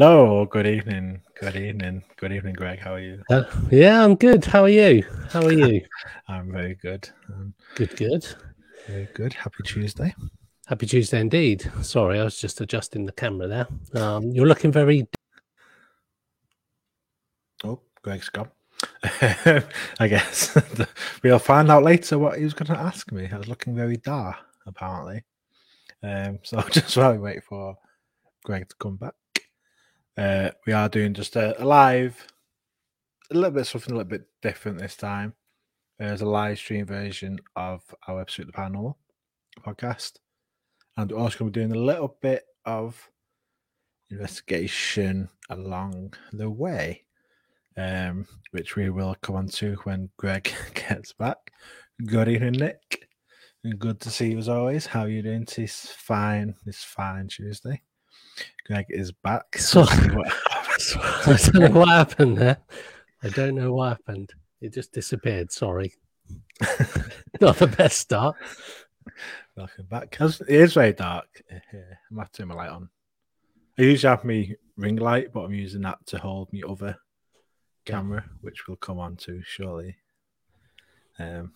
Hello, good evening, good evening, good evening, Greg. How are you? Uh, yeah, I'm good. How are you? How are you? I'm very good. Um, good, good. Very good. Happy Tuesday. Happy Tuesday indeed. Sorry, I was just adjusting the camera there. Um, you're looking very. Oh, Greg's gone. I guess we'll find out later what he was going to ask me. I was looking very dark, apparently. Um, so just while we wait for Greg to come back, uh, we are doing just a, a, live, a little bit something a little bit different this time. There's a live stream version of our episode of the Paranormal podcast, and we're also going to be doing a little bit of investigation along the way um, which we will come on to when Greg gets back. Good evening, Nick. Good to see you as always. How are you doing this fine It's fine Tuesday? Greg is back. So, I don't know what happened there. I don't know what happened. It just disappeared. Sorry. Not the best start. Welcome back. It is very dark here. I'm have to turn my light on. I usually have my ring light, but I'm using that to hold me over camera, which we'll come on to shortly. Um,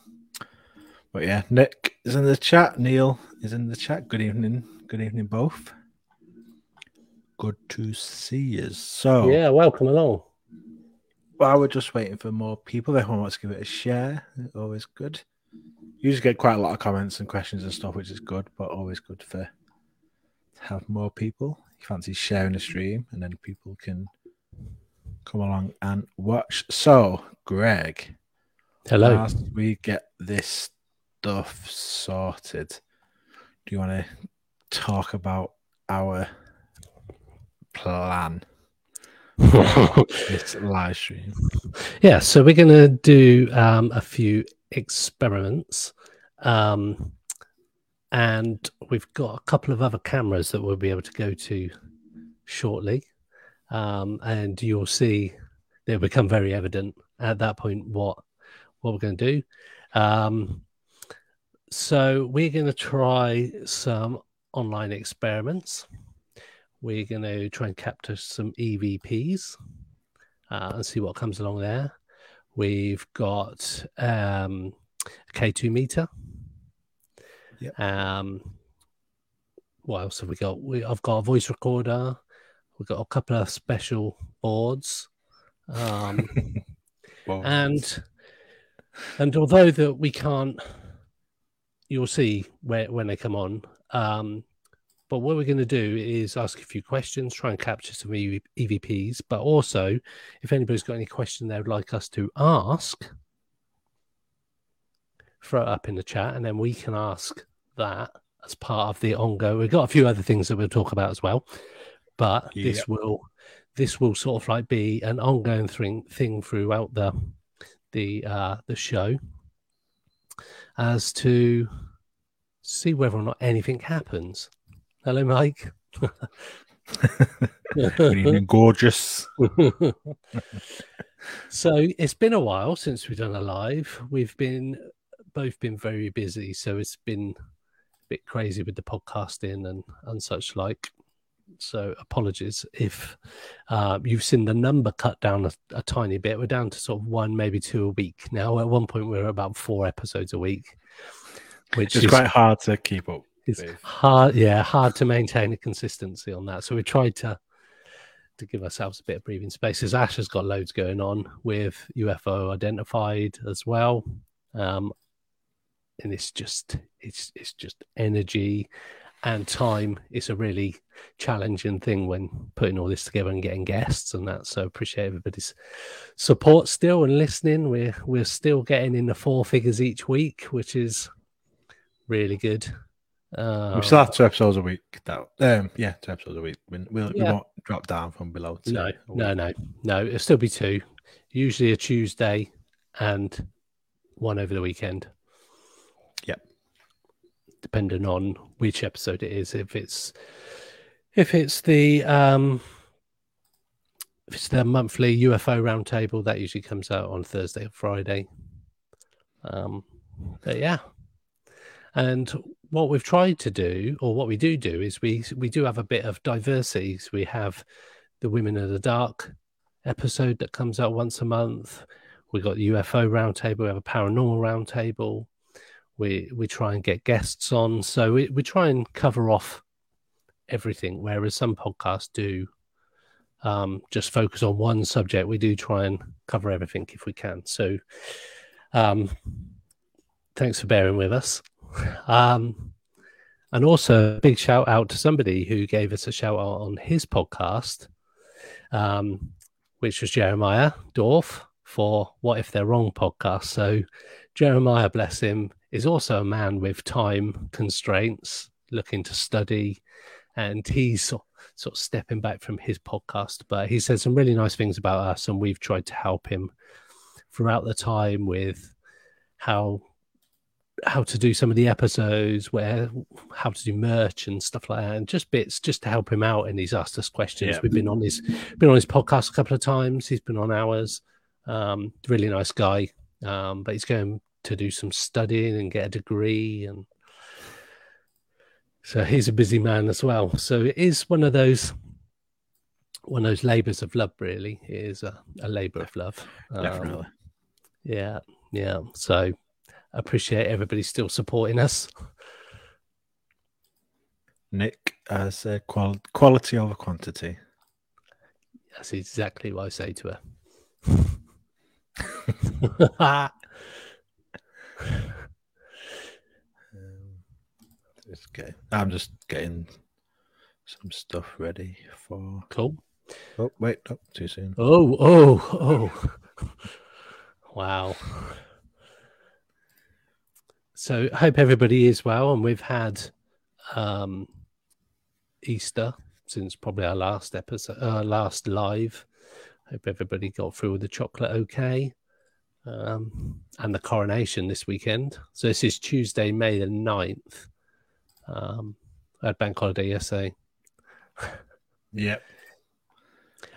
but yeah, Nick is in the chat. Neil is in the chat. Good evening. Good evening, both. Good to see you. So yeah, welcome along. While we're just waiting for more people, everyone wants to give it a share. Always good. You usually get quite a lot of comments and questions and stuff, which is good, but always good for to have more people. You fancy sharing the stream, and then people can come along and watch. So, Greg, hello. As we get this stuff sorted, do you want to talk about our plan? this live stream. Yeah, so we're going to do um, a few experiments. Um, and we've got a couple of other cameras that we'll be able to go to shortly um, and you'll see they'll become very evident at that point what what we're going to do. Um, so we're going to try some online experiments. We're going to try and capture some EVPs uh, and see what comes along there. We've got um, a K2 meter. Yep. Um, what else have we got? We, I've got a voice recorder. We've got a couple of special boards. Um, and and although that we can't you'll see where when they come on um, but what we're going to do is ask a few questions try and capture some evps but also if anybody's got any question they would like us to ask throw it up in the chat and then we can ask that as part of the ongoing we've got a few other things that we'll talk about as well but yep. this will this will sort of like be an ongoing thing thing throughout the the uh the show as to see whether or not anything happens. Hello, Mike. Good evening, gorgeous. so it's been a while since we've done a live. We've been both been very busy, so it's been a bit crazy with the podcasting and and such like. So apologies if uh, you've seen the number cut down a, a, tiny bit. We're down to sort of one, maybe two a week now. At one point, we were about four episodes a week, which is quite hard to keep up. It's hard, yeah, hard to maintain a consistency on that. So we tried to to give ourselves a bit of breathing space. As Ash has got loads going on with UFO identified as well, um, and it's just it's it's just energy and time is a really challenging thing when putting all this together and getting guests and that. So appreciate everybody's support still and listening. We're we're still getting in the four figures each week, which is really good. Um, we still have two episodes a week. That um, yeah, two episodes a week. We'll, we'll yeah. we won't drop down from below. Two no, no, no, no. It'll still be two. Usually a Tuesday and one over the weekend Yep. depending on which episode it is. If it's if it's the um, if it's the monthly UFO roundtable, that usually comes out on Thursday or Friday. Um, but yeah, and what we've tried to do, or what we do do, is we we do have a bit of diversity. So we have the Women of the Dark episode that comes out once a month. We got the UFO roundtable. We have a paranormal roundtable. We we try and get guests on. So we, we try and cover off everything. Whereas some podcasts do um, just focus on one subject. We do try and cover everything if we can. So um, thanks for bearing with us. Um, and also, a big shout out to somebody who gave us a shout out on his podcast, um, which was Jeremiah Dorf for What If They're Wrong podcast. So, Jeremiah, bless him, is also a man with time constraints, looking to study, and he's sort of stepping back from his podcast. But he said some really nice things about us, and we've tried to help him throughout the time with how how to do some of the episodes, where how to do merch and stuff like that, and just bits just to help him out. And he's asked us questions. Yeah. We've been on his been on his podcast a couple of times. He's been on ours. Um, really nice guy, um, but he's going to do some studying and get a degree, and so he's a busy man as well. So it is one of those one of those labors of love. Really, it is a, a labor of love. Um, Definitely. yeah, yeah. So appreciate everybody still supporting us. Nick as uh, qual- quality over quantity. That's exactly what I say to her. Get, I'm just getting some stuff ready for. cool. Oh wait, too soon. Oh, oh, oh. wow. So hope everybody is well, and we've had um, Easter since probably our last episode, uh, last live. Hope everybody got through with the chocolate okay, um, and the coronation this weekend. So this is Tuesday, May the 9th. Um, I had bank holiday yesterday. Yep.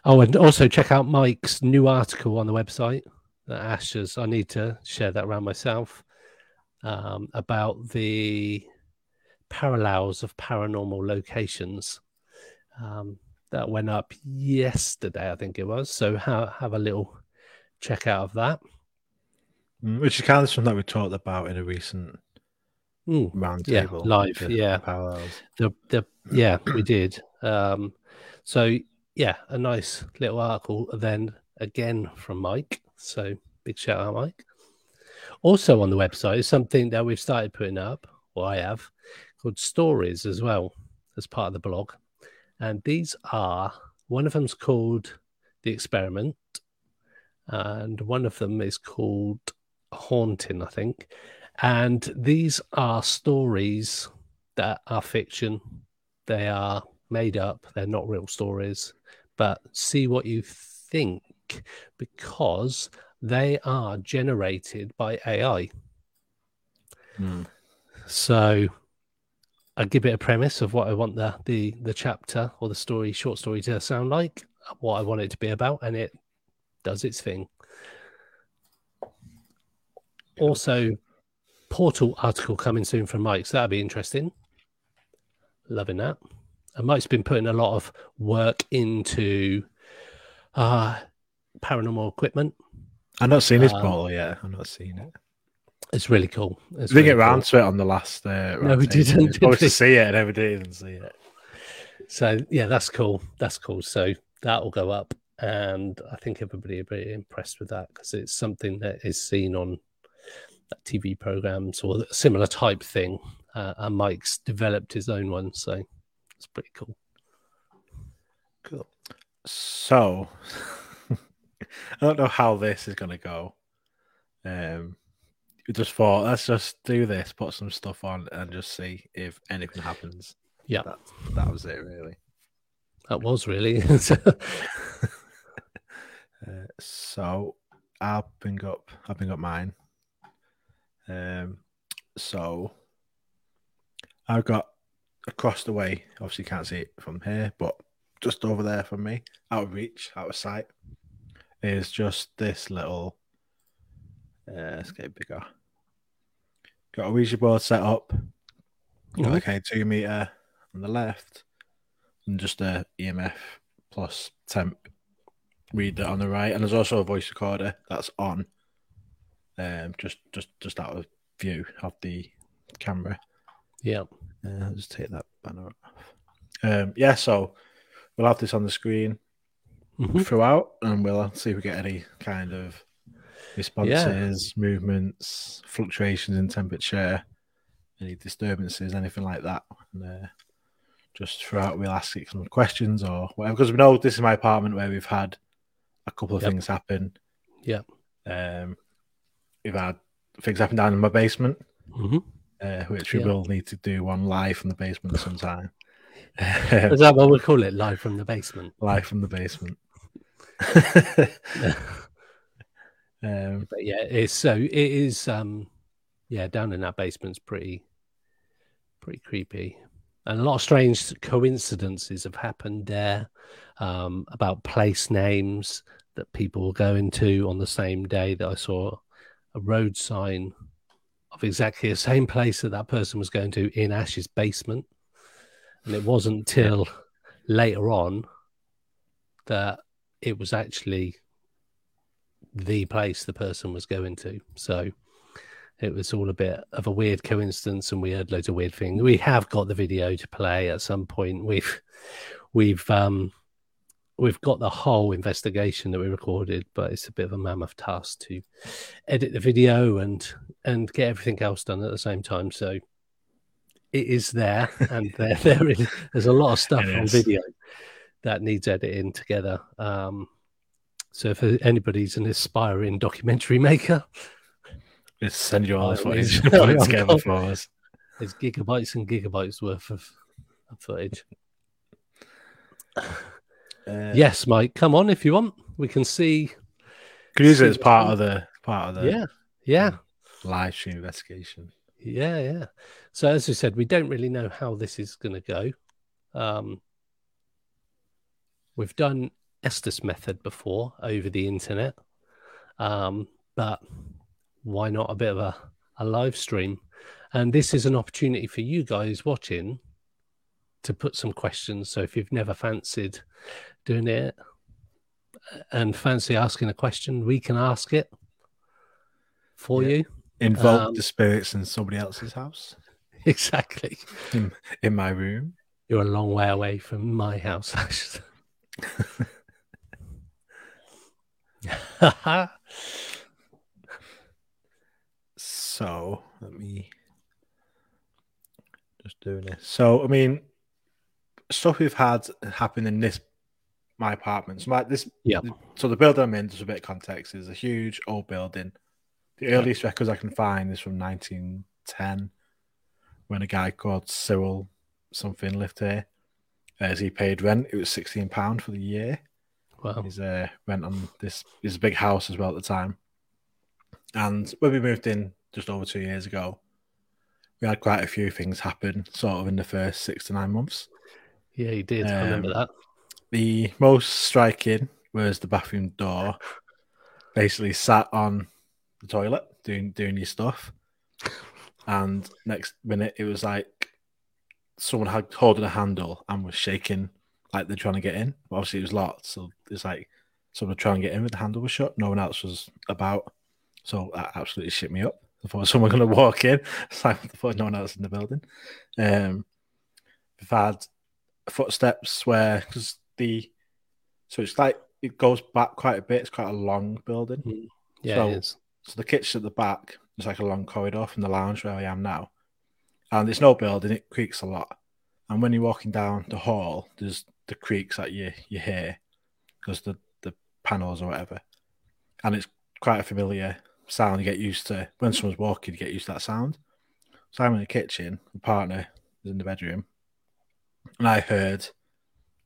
Oh, and also check out Mike's new article on the website that Ashes. I need to share that around myself um, about the parallels of paranormal locations. Um, that went up yesterday, I think it was. So ha- have a little check out of that. Mm, Which is kind of something that we talked about in a recent Mm, Yeah, roundtable. live, the yeah. Parallels. the the yeah we did um so yeah a nice little article then again from mike so big shout out mike also on the website is something that we've started putting up or i have called stories as well as part of the blog and these are one of them's called the experiment and one of them is called haunting i think and these are stories that are fiction. They are made up. They're not real stories. But see what you think because they are generated by AI. Mm. So I give it a premise of what I want the, the the chapter or the story, short story to sound like, what I want it to be about, and it does its thing. Also, portal article coming soon from Mike, so that'll be interesting. Loving that. And Mike's been putting a lot of work into uh paranormal equipment. I've not seen his Um, portal yet. I've not seen it. It's really cool. It's We didn't really get round cool. to it on the last. Uh, No, we didn't, We were supposed did we? to see it, and never did even see it. So yeah, that's cool. That's cool. So that will go up, and I think everybody will be impressed with that because it's something that is seen on TV programs or a similar type thing. Uh, and Mike's developed his own one, so it's pretty cool. Cool. So, I don't know how this is going to go. Um, just thought let's just do this, put some stuff on, and just see if anything happens. Yeah. that, that was it, really. That was really. Uh, so, I'll bring up. I'll bring up mine. Um, so I've got across the way. Obviously, can't see it from here, but just over there from me, out of reach, out of sight, is just this little. Uh, let's get bigger. Got a Ouija board set up. Got like K2 meter on the left, and just a EMF plus temp reader on the right, and there's also a voice recorder that's on, um, just just just out of view of the camera. Yeah. Uh, I'll just take that banner off. Um, yeah, so we'll have this on the screen Mhm. throughout, and we'll see if we get any kind of responses, movements, fluctuations in temperature, any disturbances, anything like that. And uh, just throughout, we'll ask it some questions or whatever. Because we know this is my apartment where we've had a couple of Yep. things happen. Yep. Um, we've had things happen down in my basement, hmm uh, which we Yeah. will need to do one live from the basement sometime. Is that what we call it? Live from the basement. live from the basement. Um, But yeah, it's so it is. Um, yeah, down in that basement's pretty, pretty creepy, and a lot of strange coincidences have happened there um, about place names that people were going to on the same day that I saw a road sign of exactly the same place that that person was going to in Ash's basement, and it wasn't till later on that it was actually the place the person was going to. So it was all a bit of a weird coincidence, and we heard loads of weird things. We have got the video to play at some point. We've we've um we've got the whole investigation that we recorded, but it's a bit of a mammoth task to edit the video and and get everything else done at the same time. So it is there, and there there is there's a lot of stuff on video that needs editing together. Um, so if anybody's an aspiring documentary maker, just send you all the footage, put it together for us. there's gigabytes and gigabytes worth of, of footage. Uh, Yes, Mike, come on if you want. We can see. could use it as part of the part of the Yeah, yeah, live stream investigation. yeah, yeah. So as we said, we don't really know how this is going to go. Um, we've done Estes method before over the internet, um, but why not a bit of a, a live stream? And this is an opportunity for you guys watching to put some questions. So if you've never fancied doing it and fancy asking a question, we can ask it for Yeah. you. Invoke Um, the spirits in somebody else's house Exactly. in, in my room. You're a long way away from my house. So let me just do this. So I mean, stuff we've had happen in this my apartment. So my this Yeah. So the building I'm in, just a bit of context, is a huge old building. The earliest records I can find is from 1910, when a guy called Cyril something lived here. As he paid rent, it was 16 pound for the year. Wow. His uh, rent on this is a big house as well at the time. And when we moved in just over two years ago, we had quite a few things happen sort of in the first six to nine months. Yeah, you did. I remember Um, that. The most striking was the bathroom door. Basically sat on the toilet doing doing your stuff. And next minute it was like someone had holding a handle and was shaking like they're trying to get in. But obviously it was locked, so it's like someone trying to get in with the handle was shut. No one else was about. So that absolutely shit me up. I thought someone gonna walk in. It's like I thought no one else in the building. Um we've had footsteps where because the so it's like it goes back quite a bit. It's quite a long building. Yeah, so- it is. So the kitchen at the back is like a long corridor from the lounge where I am now. And it's no building, it creaks a lot. And when you're walking down the hall, there's the creaks that you you hear because the, the panels or whatever. And it's quite a familiar sound you get used to when someone's walking, you get used to that sound. So I'm in the kitchen, my partner is in the bedroom, and I heard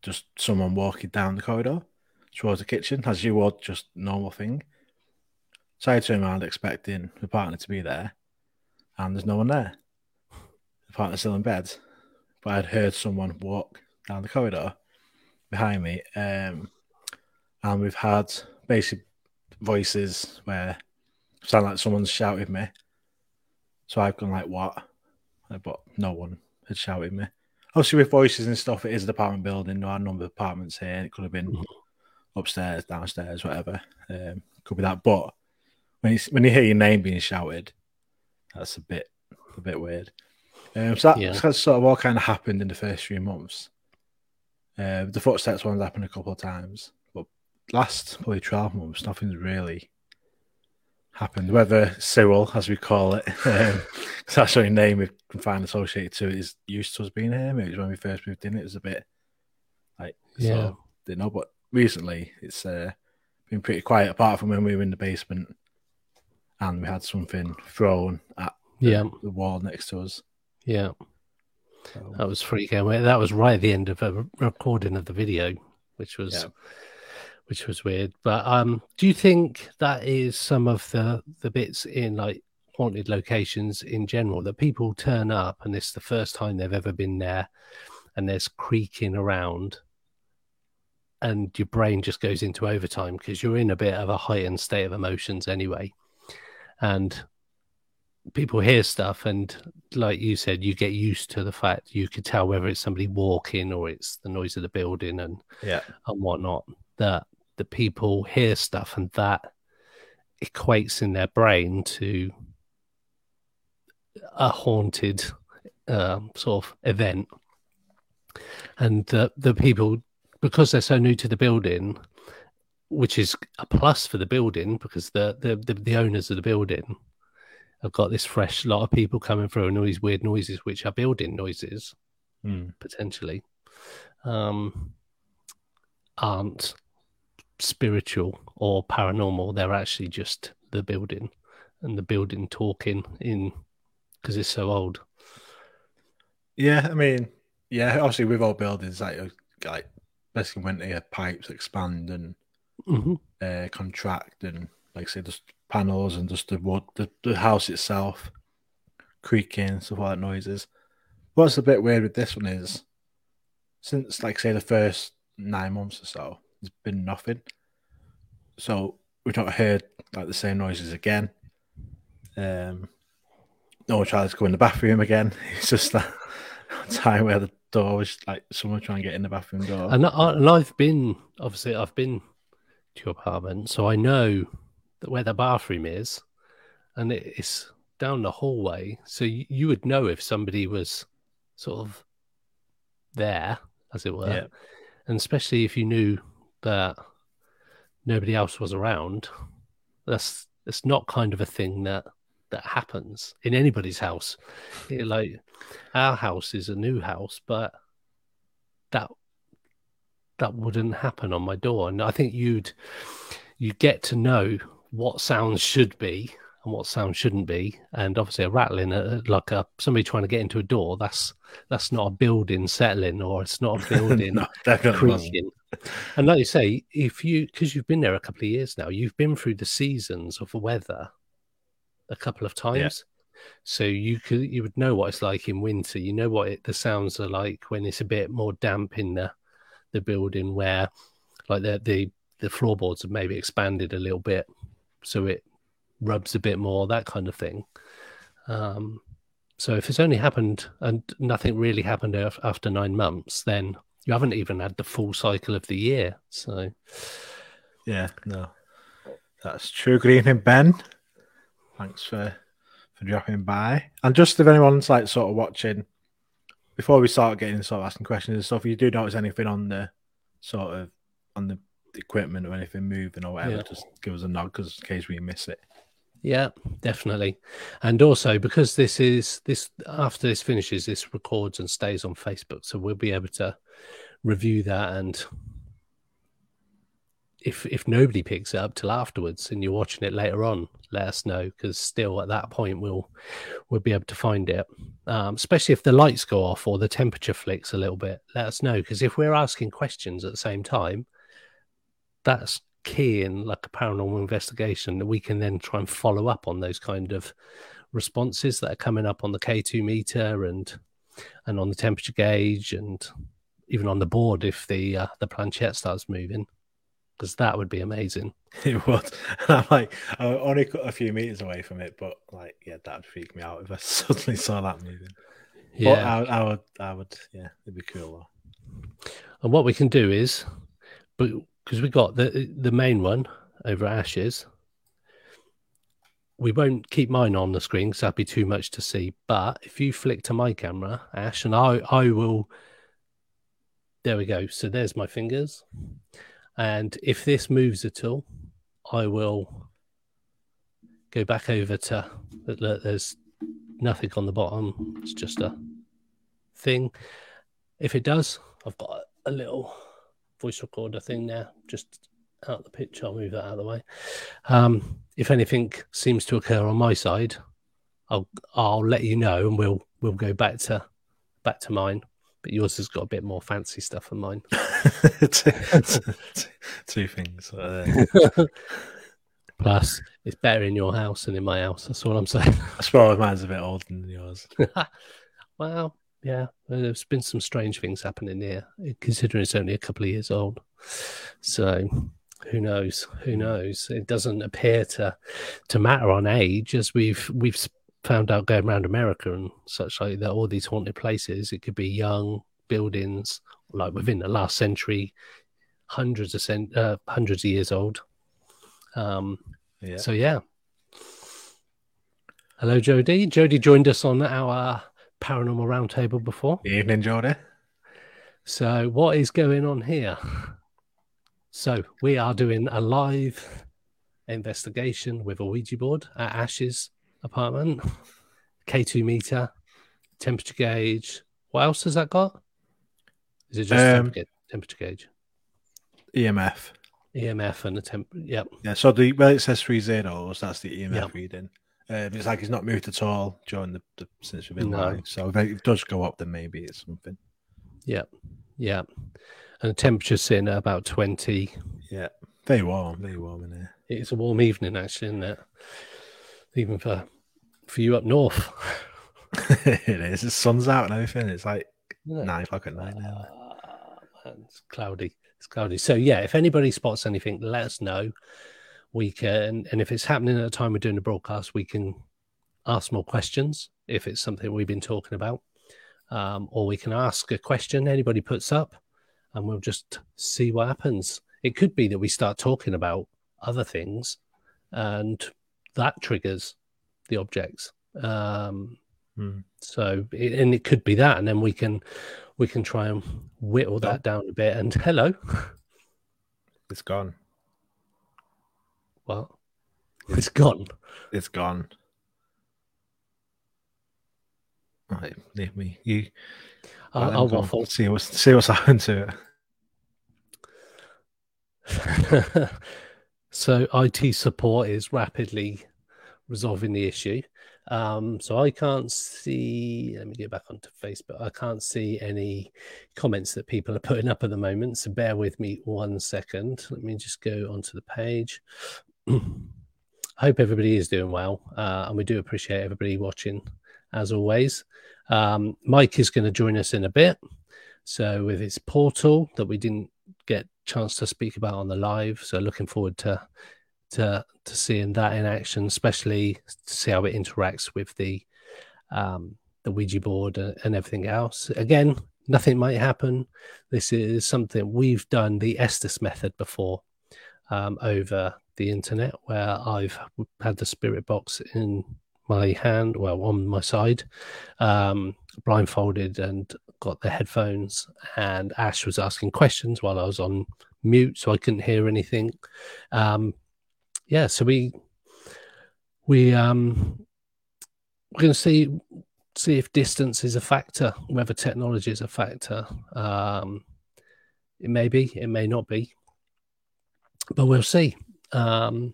just someone walking down the corridor towards the kitchen, as you would, just normal thing. So I turn around expecting the partner to be there, and there's no one there. The partner's still in bed, but I'd heard someone walk down the corridor behind me, um, and we've had basic voices where sound like someone's shouted me. So I've gone like, "What?" Uh, But no one had shouted me. obviously with voices and stuff, it is an apartment building. There are a number of apartments here. It could have been Mhm. upstairs, downstairs, whatever. Um, could be that. But when you when you hear your name being shouted, that's a bit a bit weird. Um, so that, Yeah. that's sort of all kind of happened in the first few months. Uh, the footsteps ones happened a couple of times, but last probably twelve months, nothing's really happened. Whether Cyril, as we call it, um, that's the only name we can find associated to it, is used to us being here. Maybe it was when we first moved in. It was a bit like Yeah. so didn't know, but recently it's uh, been pretty quiet. Apart from when we were in the basement and we had something thrown at Yeah, the wall next to us. Yeah. So, That was freaking. Well, That was right at the end of a recording of the video, which was Yeah. which was weird. But um, do you think that is some of the the bits in like haunted locations in general that people turn up and it's the first time they've ever been there, and there's creaking around, and your brain just goes into overtime because you're in a bit of a heightened state of emotions anyway, and people hear stuff and like you said you get used to the fact you could tell whether it's somebody walking or it's the noise of the building and yeah, and whatnot that the people hear stuff and that equates in their brain to a haunted um, sort of event. And the the people because they're so new to the building which is a plus for the building because the the, the, the owners of the building have got this fresh lot of people coming through and all these weird noises which are building noises Mm. potentially um, aren't spiritual or paranormal. They're actually just the building and the building talking in because it's so old. yeah. I mean, yeah. Obviously, with all buildings, like uh, like basically when the pipes expand and hmm uh, contract, and like I say, just panels and just the wood, the, the house itself creaking, stuff like noises. What's a bit weird with this one is since, like, say, the first nine months or so, there's been nothing. So we've not heard like the same noises again. Um, no one tries to go in the bathroom again. It's just that time where the door was like someone trying to get in the bathroom door. And, I, and I've been obviously I've been to your apartment, so I know where the bathroom is, and it's down the hallway. So you, you would know if somebody was sort of there, as it were. Yeah. and especially if you knew that nobody else was around that's it's not kind of a thing that that happens in anybody's house It- like our house is a new house but that that wouldn't happen on my door and i think you'd you get to know what sounds should be and what sounds shouldn't be and obviously a rattling uh, like a somebody trying to get into a door that's that's not a building settling or it's not a building no, creaking. And like you say, if you because you've been there a couple of years now, you've been through the seasons of weather a couple of times. So you could you would know what it's like in winter. You know what it, the sounds are like when it's a bit more damp in the the building where like the the the floorboards have maybe expanded a little bit so it rubs a bit more, that kind of thing. Um so if it's only happened and nothing really happened after nine months, then you haven't even had the full cycle of the year. So Yeah, no, that's true. Good evening, Ben. Thanks for for dropping by. And just if anyone's like sort of watching, before we start getting sort of asking questions and stuff, if you do notice anything on the sort of on the equipment or anything moving or whatever, Yeah. just give us a nod because in case we miss it. yeah, definitely. And also because this is this after this finishes, this records and stays on Facebook, so we'll be able to review that and if if nobody picks it up till afterwards and you're watching it later on, let us know because still at that point we'll we'll be able to find it. Um, especially if the lights go off or the temperature flicks a little bit, let us know because if we're asking questions at the same time, that's key in like a paranormal investigation that we can then try and follow up on those kind of responses that are coming up on the K2 meter and and on the temperature gauge and even on the board if the uh, the planchette starts moving because that would be amazing. It would. And I'm like, I only a few meters away from it, but like, yeah, that'd freak me out if I suddenly saw that moving. But Yeah. I, I would, I would, yeah, it'd be cool. And what we can do is, but because we got the the main one over Ashes, we won't keep mine on the screen because that'd be too much to see. But if you flick to my camera, Ash, and I, I will. There we go. So there's my fingers, and if this moves at all, I will go back over to. Look, there's nothing on the bottom. It's just a thing. If it does, I've got a little voice recorder thing there, just out of the picture. I'll move that out of the way. Um, if anything seems to occur on my side, I'll I'll let you know, and we'll we'll go back to back to mine. But yours has got a bit more fancy stuff than mine. two, two things. Uh, Plus, it's better in your house than in my house. That's all I'm saying. I suppose mine's a bit older than yours. well, yeah, there's been some strange things happening here, considering it's only a couple of years old. So, who knows? Who knows? It doesn't appear to to matter on age, as we've we've found out going around America and such like that. All these haunted places, it could be young buildings, like within the last century, hundreds of cent- uh, hundreds of years old. Um, Yeah. so yeah. Hello, Jody. Jody joined us on our paranormal roundtable before. Evening, Jordan. So what is going on here? So we are doing a live investigation with a Ouija board at Ash's apartment. K2 meter, temperature gauge. What else has that got? Is it just Um, temperature, gauge? EMF. EMF and the temp. Yep. Yeah, so the well, it says three zeros. That's the EMF Yeah. reading. Um, it's like it's not moved at all during the, the since we've been No. live. So if it does go up, then maybe it's something. Yeah, yeah. And the temperature's sitting at about 20. Yeah, very warm, very warm in here. It's a warm evening, actually, isn't it? Even for for you up north. it is. The sun's out and everything. It's like Isn't nine o'clock at night now. Ah, man, it's cloudy. It's cloudy. So yeah, if anybody spots anything, let us know. We can, and if it's happening at the time we're doing the broadcast, we can ask more questions if it's something we've been talking about, um, or we can ask a question anybody puts up, and we'll just see what happens. It could be that we start talking about other things, and that triggers the objects. Um, Hmm. so, it, and it could be that, and then we can we can try and whittle that down a bit. And hello, It's gone. Well, it's gone. It's gone. Right, leave me. You. I'll, I'll go. waffle. See what's see what's happened to it. so, IT support is rapidly resolving the issue. Um, so I can't see. Let me get back onto Facebook. I can't see any comments that people are putting up at the moment. So bear with me one second. Let me just go onto the page. Hope everybody is doing well, uh, and we do appreciate everybody watching as always. Um, Mike is going to join us in a bit. So with his portal that we didn't get chance to speak about on the live, so looking forward to to to seeing that in action, especially to see how it interacts with the um, the Ouija board and, and everything else. Again, nothing might happen. This is something we've done the Estes method before um, over the internet, where I've had the spirit box in my hand, well, on my side, um, blindfolded and got the headphones. And Ash was asking questions while I was on mute, so I couldn't hear anything. Um, yeah, so we we um we're going to see see if distance is a factor, whether technology is a factor. Um, it may be, it may not be, but we'll see. Um,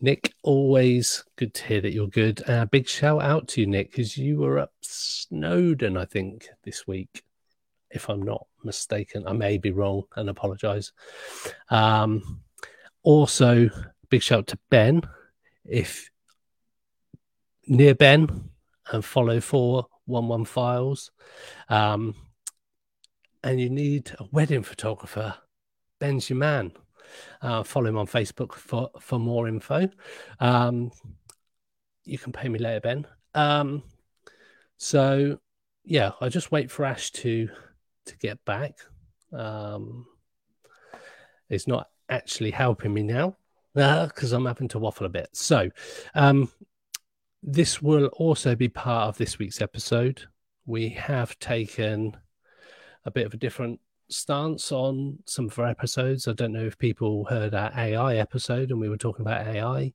Nick, always good to hear that you're good. Uh, big shout out to you, Nick, because you were up Snowdon, I think, this week, if I'm not mistaken. I may be wrong and apologize. Um, also, big shout out to Ben. If near Ben and follow for files, um, and you need a wedding photographer, Ben's your man. Uh, follow him on Facebook for for more info. Um, you can pay me later, Ben. Um, so yeah, I just wait for Ash to to get back. Um, it's not actually helping me now because uh, I'm having to waffle a bit. So, um, this will also be part of this week's episode. We have taken a bit of a different stance on some of our episodes. I don't know if people heard our AI episode and we were talking about AI.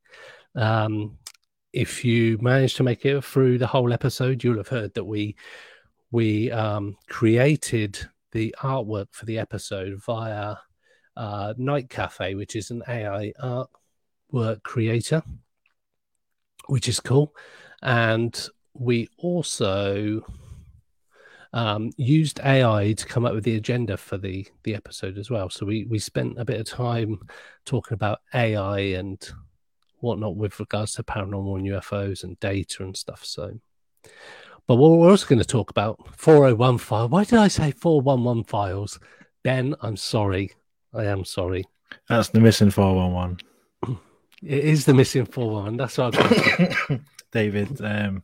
Um, if you managed to make it through the whole episode, you'll have heard that we we um, created the artwork for the episode via uh, Night Cafe, which is an AI artwork creator, which is cool. And we also um, used AI to come up with the agenda for the the episode as well. So we we spent a bit of time talking about AI and whatnot with regards to paranormal and UFOs and data and stuff. So, but what we're also going to talk about 401 file. Why did I say 411 files? Ben, I'm sorry. I am sorry. That's the missing 411. It is the missing 411. That's what i David um,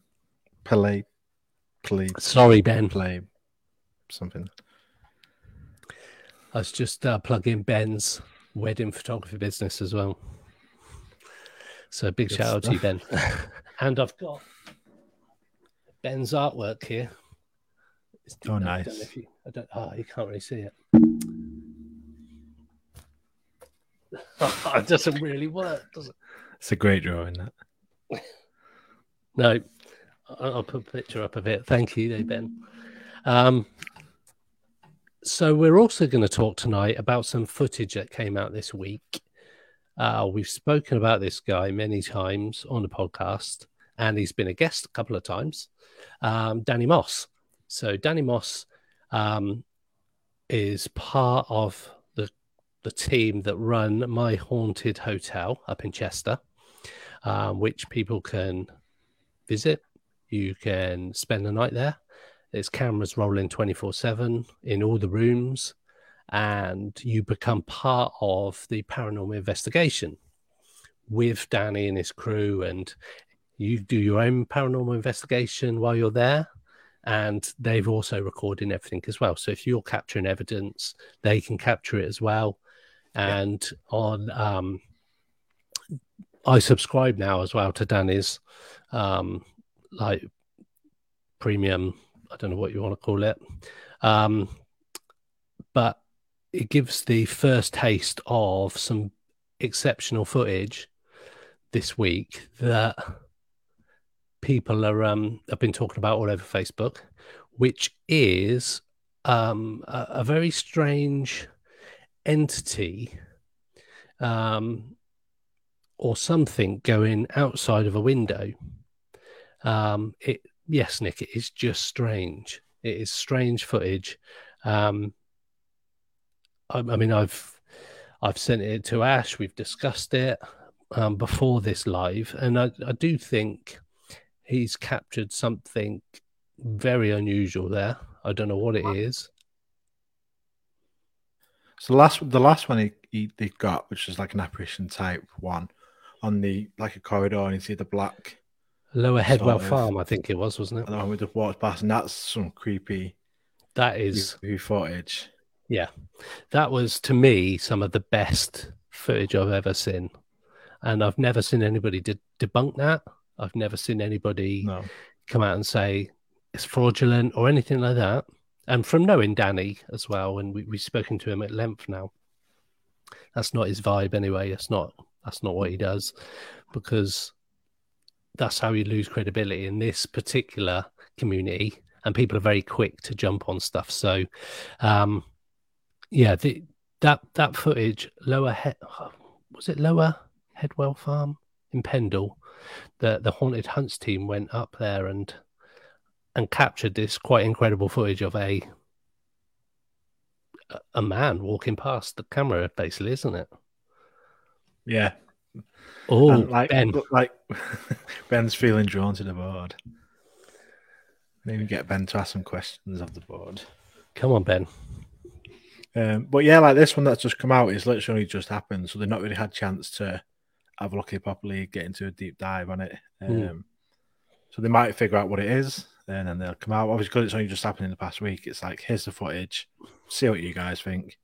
Please. Sorry, Ben. Play something. I was just uh, plugging Ben's wedding photography business as well. So big Good shout out to you, Ben. and I've got Ben's artwork here. It's, oh, nice. I don't, you, I don't, oh, you can't really see it. it doesn't really work, does it? It's a great drawing, that. no, I'll put a picture up of it. Thank you, Ben. Um, so we're also going to talk tonight about some footage that came out this week. Uh, we've spoken about this guy many times on the podcast, and he's been a guest a couple of times. Um, Danny Moss. So Danny Moss um, is part of the the team that run my haunted hotel up in Chester, um, which people can visit you can spend the night there. There's cameras rolling 24 7 in all the rooms, and you become part of the paranormal investigation with Danny and his crew. And you do your own paranormal investigation while you're there. And they've also recording everything as well. So if you're capturing evidence, they can capture it as well. And yeah. on, um, I subscribe now as well to Danny's um, like premium. I don't know what you want to call it, um, but it gives the first taste of some exceptional footage this week that people are um have been talking about all over Facebook, which is um a, a very strange entity um or something going outside of a window um, it yes, Nick, it is just strange. It is strange footage. Um, I, I mean, I've I've sent it to Ash. We've discussed it um, before this live, and I, I do think he's captured something very unusual there. I don't know what it is. So the last the last one he, he they got, which is like an apparition type one, on the like a corridor, and you see the black Lower Headwell sort of, Farm, I think it was, wasn't it? The one we just walked past, and that's some creepy. That is creepy footage. Yeah, that was to me some of the best footage I've ever seen, and I've never seen anybody de- debunk that. I've never seen anybody no. come out and say it's fraudulent or anything like that. And from knowing Danny as well, and we, we've spoken to him at length now, that's not his vibe anyway. That's not that's not what he does, because that's how you lose credibility in this particular community and people are very quick to jump on stuff. So um yeah the, that that footage lower head was it lower headwell farm in pendle the the haunted hunts team went up there and and captured this quite incredible footage of a a man walking past the camera basically isn't it? Yeah Oh, like Ben. like Ben's feeling drawn to the board. Maybe get Ben to ask some questions of the board. Come on, Ben. Um, but yeah, like this one that's just come out is literally just happened, so they've not really had chance to have a look at it properly, get into a deep dive on it. Hmm. Um, mm. So they might figure out what it is. and then they'll come out. Obviously, because it's only just happened in the past week, it's like here's the footage. See what you guys think.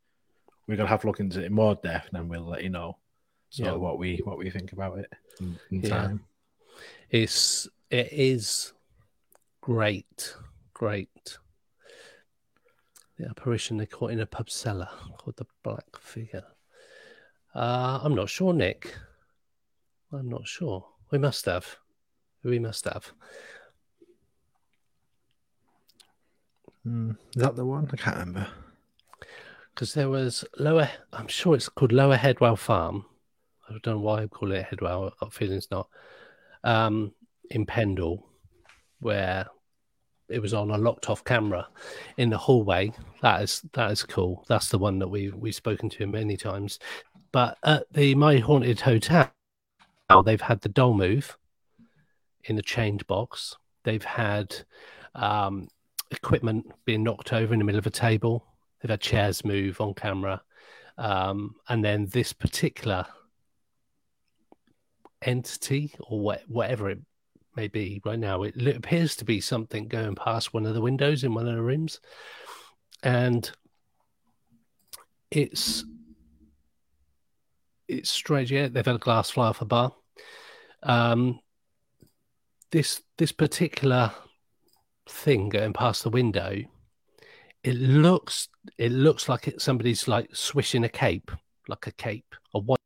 We're gonna have to look into it in more depth, and then we'll let you know. So Yeah. what we what we think about it in, in Yeah. time. It's it is great, great. The apparition they caught in a pub cellar called the Black Figure. Uh, I'm not sure, Nick. I'm not sure. We must have. We must have. Hmm, is that the one? I can't remember. Because there was lower, I'm sure it's called Lower Headwell Farm. I don't know why I call it Headwell. I've got it's not. Um, in Pendle, where it was on a locked off camera in the hallway. That is that is cool. That's the one that we we've spoken to many times. But at the My Haunted Hotel, they've had the doll move in the change box. They've had um, equipment being knocked over in the middle of a table. They've had chairs move on camera. Um, and then this particular entity or what, whatever it may be right now, it appears to be something going past one of the windows in one of the rooms. And it's it's strange. Yeah, they've had a glass fly off a bar. Um, this this particular thing going past the window, it looks it looks like it, somebody's like swishing a cape, like a cape, a white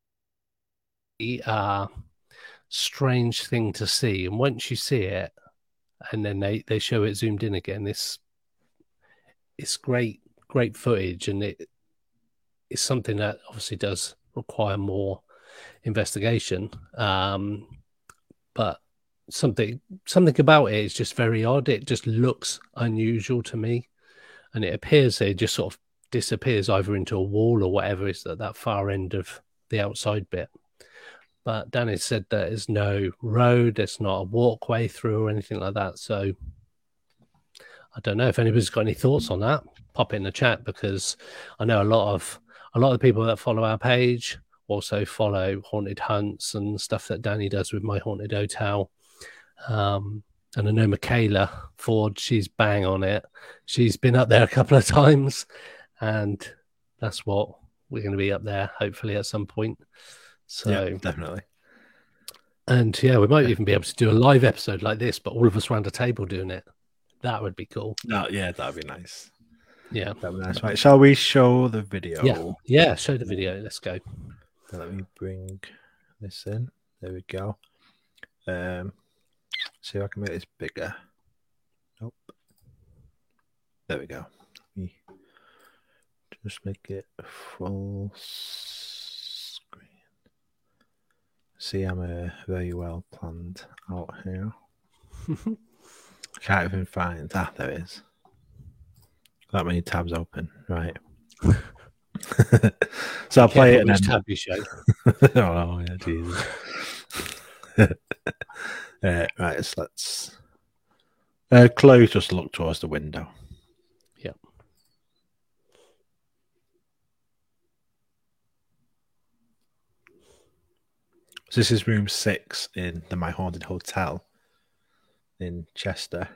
uh strange thing to see. And once you see it, and then they they show it zoomed in again, this it's great great footage, and it it's something that obviously does require more investigation. Um, but something something about it is just very odd. It just looks unusual to me, and it appears it just sort of disappears either into a wall or whatever is at that far end of the outside bit. But Danny said there's no road, it's not a walkway through or anything like that. So I don't know if anybody's got any thoughts on that. Pop it in the chat because I know a lot of a lot of the people that follow our page also follow haunted hunts and stuff that Danny does with my haunted hotel. Um, and I know Michaela Ford, she's bang on it. She's been up there a couple of times, and that's what we're going to be up there hopefully at some point. So, yeah, definitely. and yeah, we might even be able to do a live episode like this, but all of us around a table doing it. That would be cool. No, yeah, that'd be nice. Yeah. That'd be nice. Right, shall we show the video? Yeah. Yeah. Show the video. Let's go. Let me bring this in. There we go. Um, see if I can make this bigger. Nope. There we go. Just make it full. See, I'm uh, very well planned out here. Can't even find that. There it is. That many tabs open. Right. so I'll play it which tab you show. oh yeah, Jesus. uh, right, so let's uh, Chloe just look towards the window. Yep. So this is room six in the My Haunted Hotel in Chester.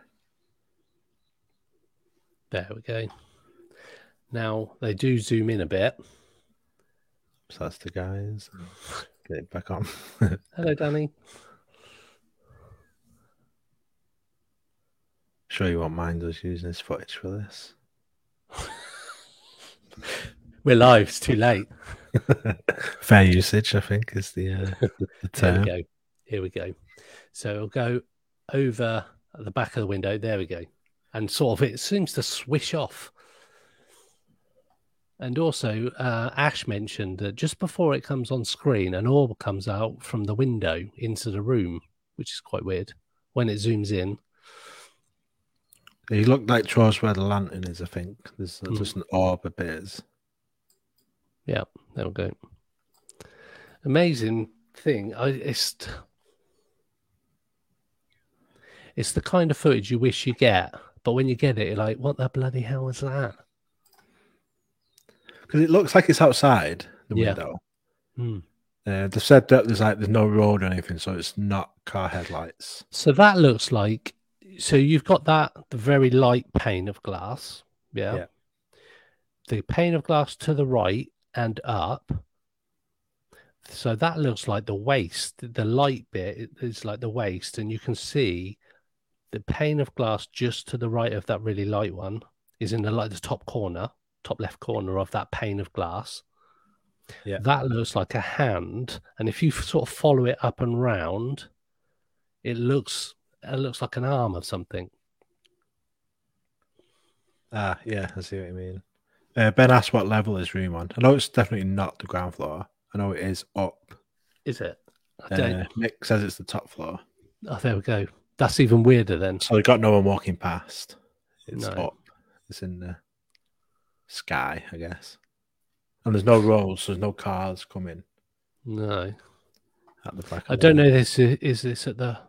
There we go. Now they do zoom in a bit. So that's the guys. Get it back on. Hello, Danny. sure you won't mind us using this footage for this. We're live. It's too late. Fair usage, I think, is the, uh, the Here term. we go. Here we go. So it'll go over the back of the window. There we go. And sort of it seems to swish off. And also, uh, Ash mentioned that just before it comes on screen, an orb comes out from the window into the room, which is quite weird. When it zooms in, He looked like towards where the lantern is, I think. There's Hmm. just an orb appears. yeah, there we go. Amazing thing. I, it's it's the kind of footage you wish you get, but when you get it, you're like, "What the bloody hell was that?" Because it looks like it's outside the Yeah. window. Hmm. Uh, they've said that there's like there's no road or anything, so it's not car headlights. So that looks like so you've got that the very light pane of glass. Yeah. Yeah. The pane of glass to the right and up. So that looks like the waist. The light bit is like the waist, and you can see the pane of glass just to the right of that really light one is in the like the top corner, top left corner of that pane of glass. Yeah. That looks like a hand, and if you sort of follow it up and round, it looks it looks like an arm of something. Ah, yeah, I see what you mean. Uh, ben asked what level is room on. I know it's definitely not the ground floor. I know it is up. Is it? I don't. Uh, Nick says it's the top floor. oh, there we go. That's even weirder then. So they got no one walking past. It's No. up. It's in the sky, I guess. And there's no roads, so there's no cars coming No, at the back. of I don't know. This is, is this at the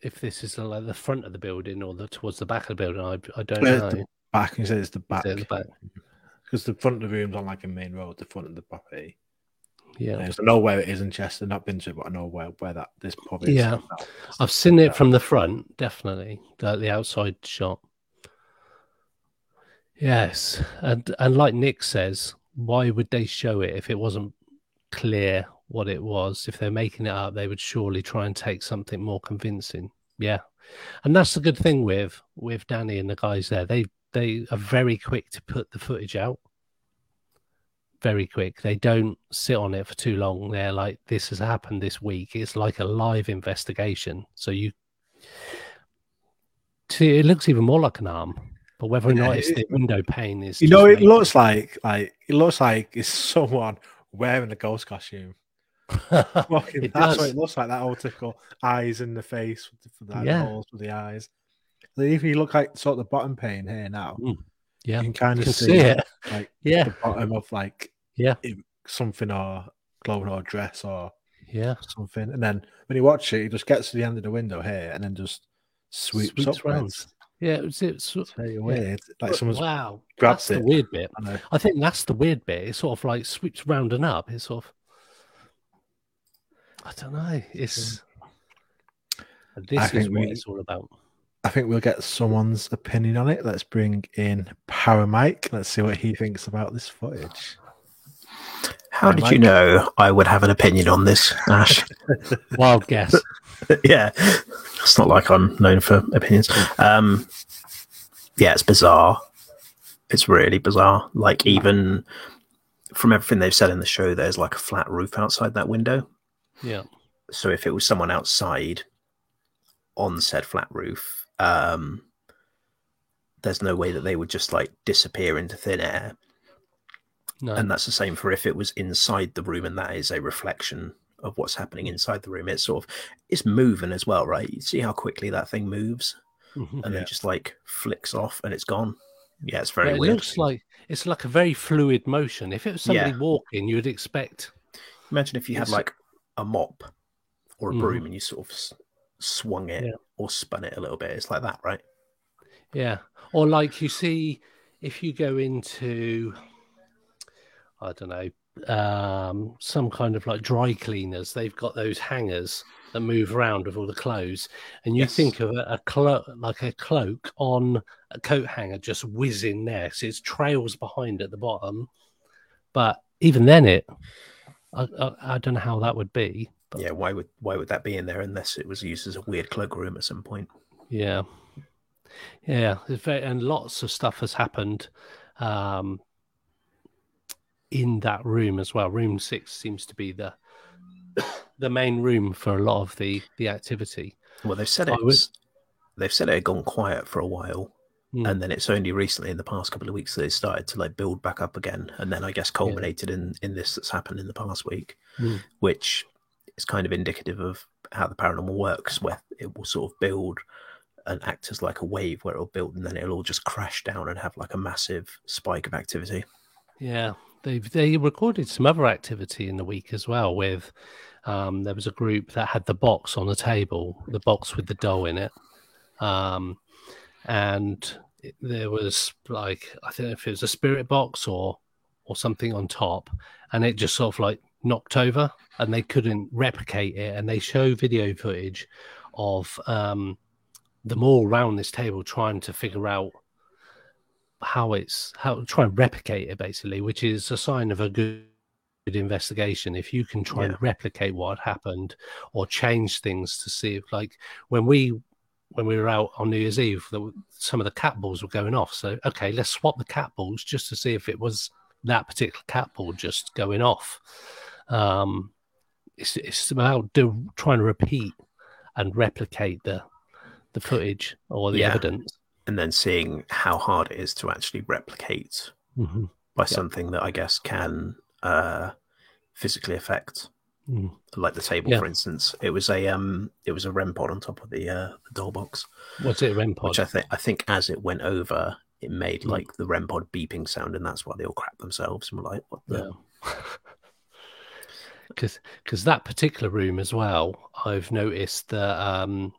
if this is like the front of the building or the towards the back of the building. I I don't Uh, know. the Back, you said it's the back. the back? Because the front of the room's on like a main road, the front of the property. Yeah, Uh, so I know where it is in Chester. Not been to it, but I know where, where that this pub is. Yeah. I've seen it from the front, definitely. The, the outside shot. Yes, and and like Nick says, why would they show it if it wasn't clear what it was? If they're making it up, they would surely try and take something more convincing. Yeah, and that's the good thing with with Danny and the guys there. They they are very quick to put the footage out. Very quick. They don't sit on it for too long. They're like, this has happened this week. It's like a live investigation. So you see, it looks even more like an arm. But whether or Yeah, not it's it- the window pane is, You know, it looks like like it looks like it's someone wearing a ghost costume. Fucking, that's does. what it looks like. That old typical eyes in the face with the, for the Yeah. holes with the eyes. Like, if you look like sort of the bottom pane here now, hmm. yeah, you can kind of can see, see it. like Yeah, the bottom of like Yeah. something or clothing or dress or yeah. something. And then when you watch it, it just gets to the end of the window here and then just sweeps, Sweeps up round. Yeah, it was, it's It's very weird. Like someone's wow. grabbed That's the weird bit. I know. I think that's the weird bit. It sort of like sweeps round and up. It's sort of, I don't know. It's this I is think what we- it's all about. I think we'll get someone's opinion on it. Let's bring in Para Mike. Let's see what he thinks about this footage. How Hey, did Mike. you know I would have an opinion on this, Ash? Wild guess. yeah, it's not like I'm known for opinions. Um, yeah, it's bizarre. It's really bizarre. Like even from everything they've said in the show, there's like a flat roof outside that window. Yeah. So if it was someone outside on said flat roof, um, there's no way that they would just like disappear into thin air. No. and that's the same for if it was inside the room and that is a reflection of what's happening inside the room it's sort of it's moving as well right you see how quickly that thing moves Mhm. and Yeah. then just like flicks off and it's gone yeah it's very Yeah, it weird looks like it's like a very fluid motion. If it was somebody Yeah. walking, you'd expect. imagine if you had like a mop or a Mhm. broom and you sort of s- swung it Yeah. or spun it a little bit it's like that right Yeah. Or like you see, if you go into, I don't know, um, some kind of like dry cleaners, they've got those hangers that move around with all the clothes, and you Yes. think of a, a cloak like a cloak on a coat hanger just whizzing there, so it's trails behind at the bottom. But even then, it, I, I, I don't know how that would be. But yeah why would why would that be in there unless it was used as a weird cloakroom at some point Yeah, yeah, very, and lots of stuff has happened um, in that room as well. Room six seems to be the the main room for a lot of the the activity. well they've said I would- it's they've said it had gone quiet for a while Hmm. and then it's only recently in the past couple of weeks that it started to like build back up again and then i guess culminated in in this that's happened in the past week Mm. which is kind of indicative of how the paranormal works where it will sort of build and act as like a wave where it'll build and then it'll all just crash down and have like a massive spike of activity Yeah, they they recorded some other activity in the week as well. With um, there was a group that had the box on the table, the box with the doll in it, um, and there was like I don't know if it was a spirit box or or something on top, and it just sort of like knocked over, and they couldn't replicate it, and they show video footage of um, them all around this table trying to figure out how it's how try and replicate it basically, which is a sign of a good investigation. If you can try Yeah. and replicate what happened or change things to see if like when we when we were out on new year's eve were, some of the cat balls were going off. So okay let's swap the cat balls just to see if it was that particular cat ball just going off um it's, it's about do, trying to repeat and replicate the the footage or the Yeah. evidence and then seeing how hard it is to actually replicate hmm by Yeah. something that I guess can uh, physically affect, Mm. like the table, Yeah. for instance. It was a um, it was a REM pod on top of the uh, the doll box, what's it a REM pod? which I think I think as it went over, it made Mm. like the REM pod beeping sound, and that's why they all crapped themselves and were like, "What the?" Yeah. Because because that particular room as well, I've noticed that um,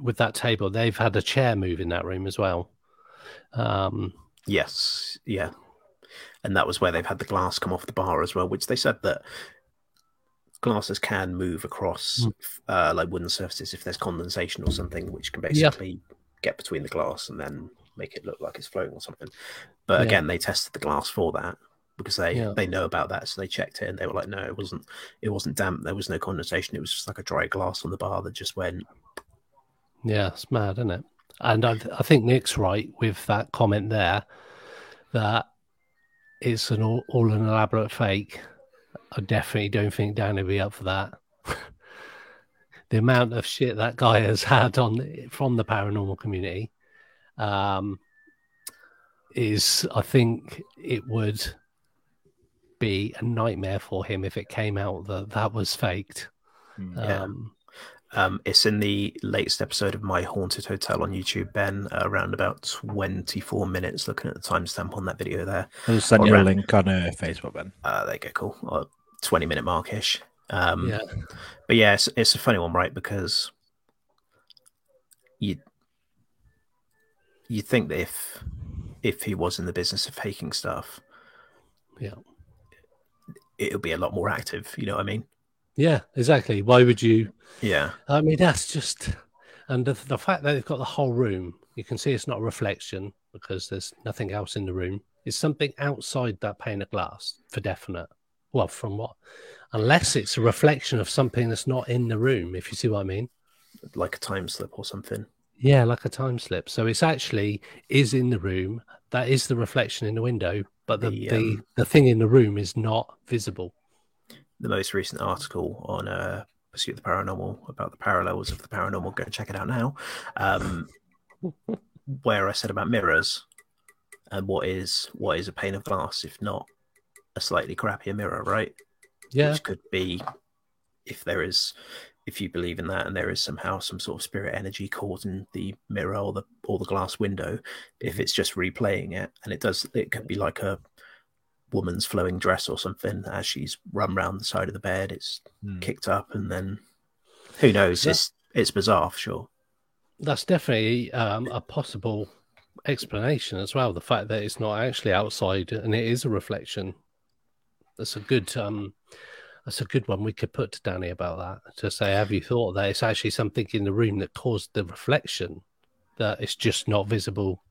with that table, they've had a chair move in that room as well. Um, Yes, yeah, and that was where they've had the glass come off the bar as well, which they said that glasses can move across Mm. uh, like wooden surfaces if there's condensation or something, which can Yeah. basically get between the glass and then make it look like it's floating or something. But Yeah. again, they tested the glass for that because they Yeah. they know about that, so they checked it and they were like, no, it wasn't it wasn't damp. There was no condensation. It was just like a dry glass on the bar that just went. yeah, it's mad, isn't it? And I, I think Nick's right with that comment there that it's an all, all an elaborate fake. I definitely don't think Dan would be up for that. the amount of shit that guy has had on from the paranormal community um, is, I think, it would be a nightmare for him if it came out that that was faked. Hmm. Yeah. Um, Um, it's in the latest episode of My Haunted Hotel on YouTube, Ben, uh, around about 24 minutes, looking at the timestamp on that video there. I'll send you a link on uh, Facebook, Ben. Uh, there you go, cool. Uh, 20 minute markish. Um, yeah, But yeah, it's, it's a funny one, right? Because you you think that if if he was in the business of faking stuff, yeah. It would be a lot more active. You know what I mean? Yeah, exactly. Why would you? Yeah, I mean, that's just, and the, the fact that they've got the whole room, you can see it's not a reflection because there's nothing else in the room. It's something outside that pane of glass for definite. Well, from what? Unless it's a reflection of something that's not in the room, if you see what I mean. like a time slip or something. Yeah, like a time slip. So it's actually is in the room. That is the reflection in the window, but the The, the, um, the thing in the room is not visible. the most recent article on uh, Pursuit of the Paranormal about the parallels of the paranormal. Go check it out now. Um, where I said about mirrors and what is what is a pane of glass if not a slightly crappier mirror, right? Yeah, Which could be if there is if you believe in that and there is somehow some sort of spirit energy causing the mirror or the or the glass window, if it's just replaying it and it does it could be like a woman's flowing dress or something as she's run round the side of the bed. It's Hmm. kicked up, and then who knows? Yeah. It's it's bizarre for sure. that's definitely um, a possible explanation as well. The fact that it's not actually outside and it is a reflection. That's a good um, that's a good one we could put to Danny about that. To say, have you thought that it's actually something in the room that caused the reflection that it's just not visible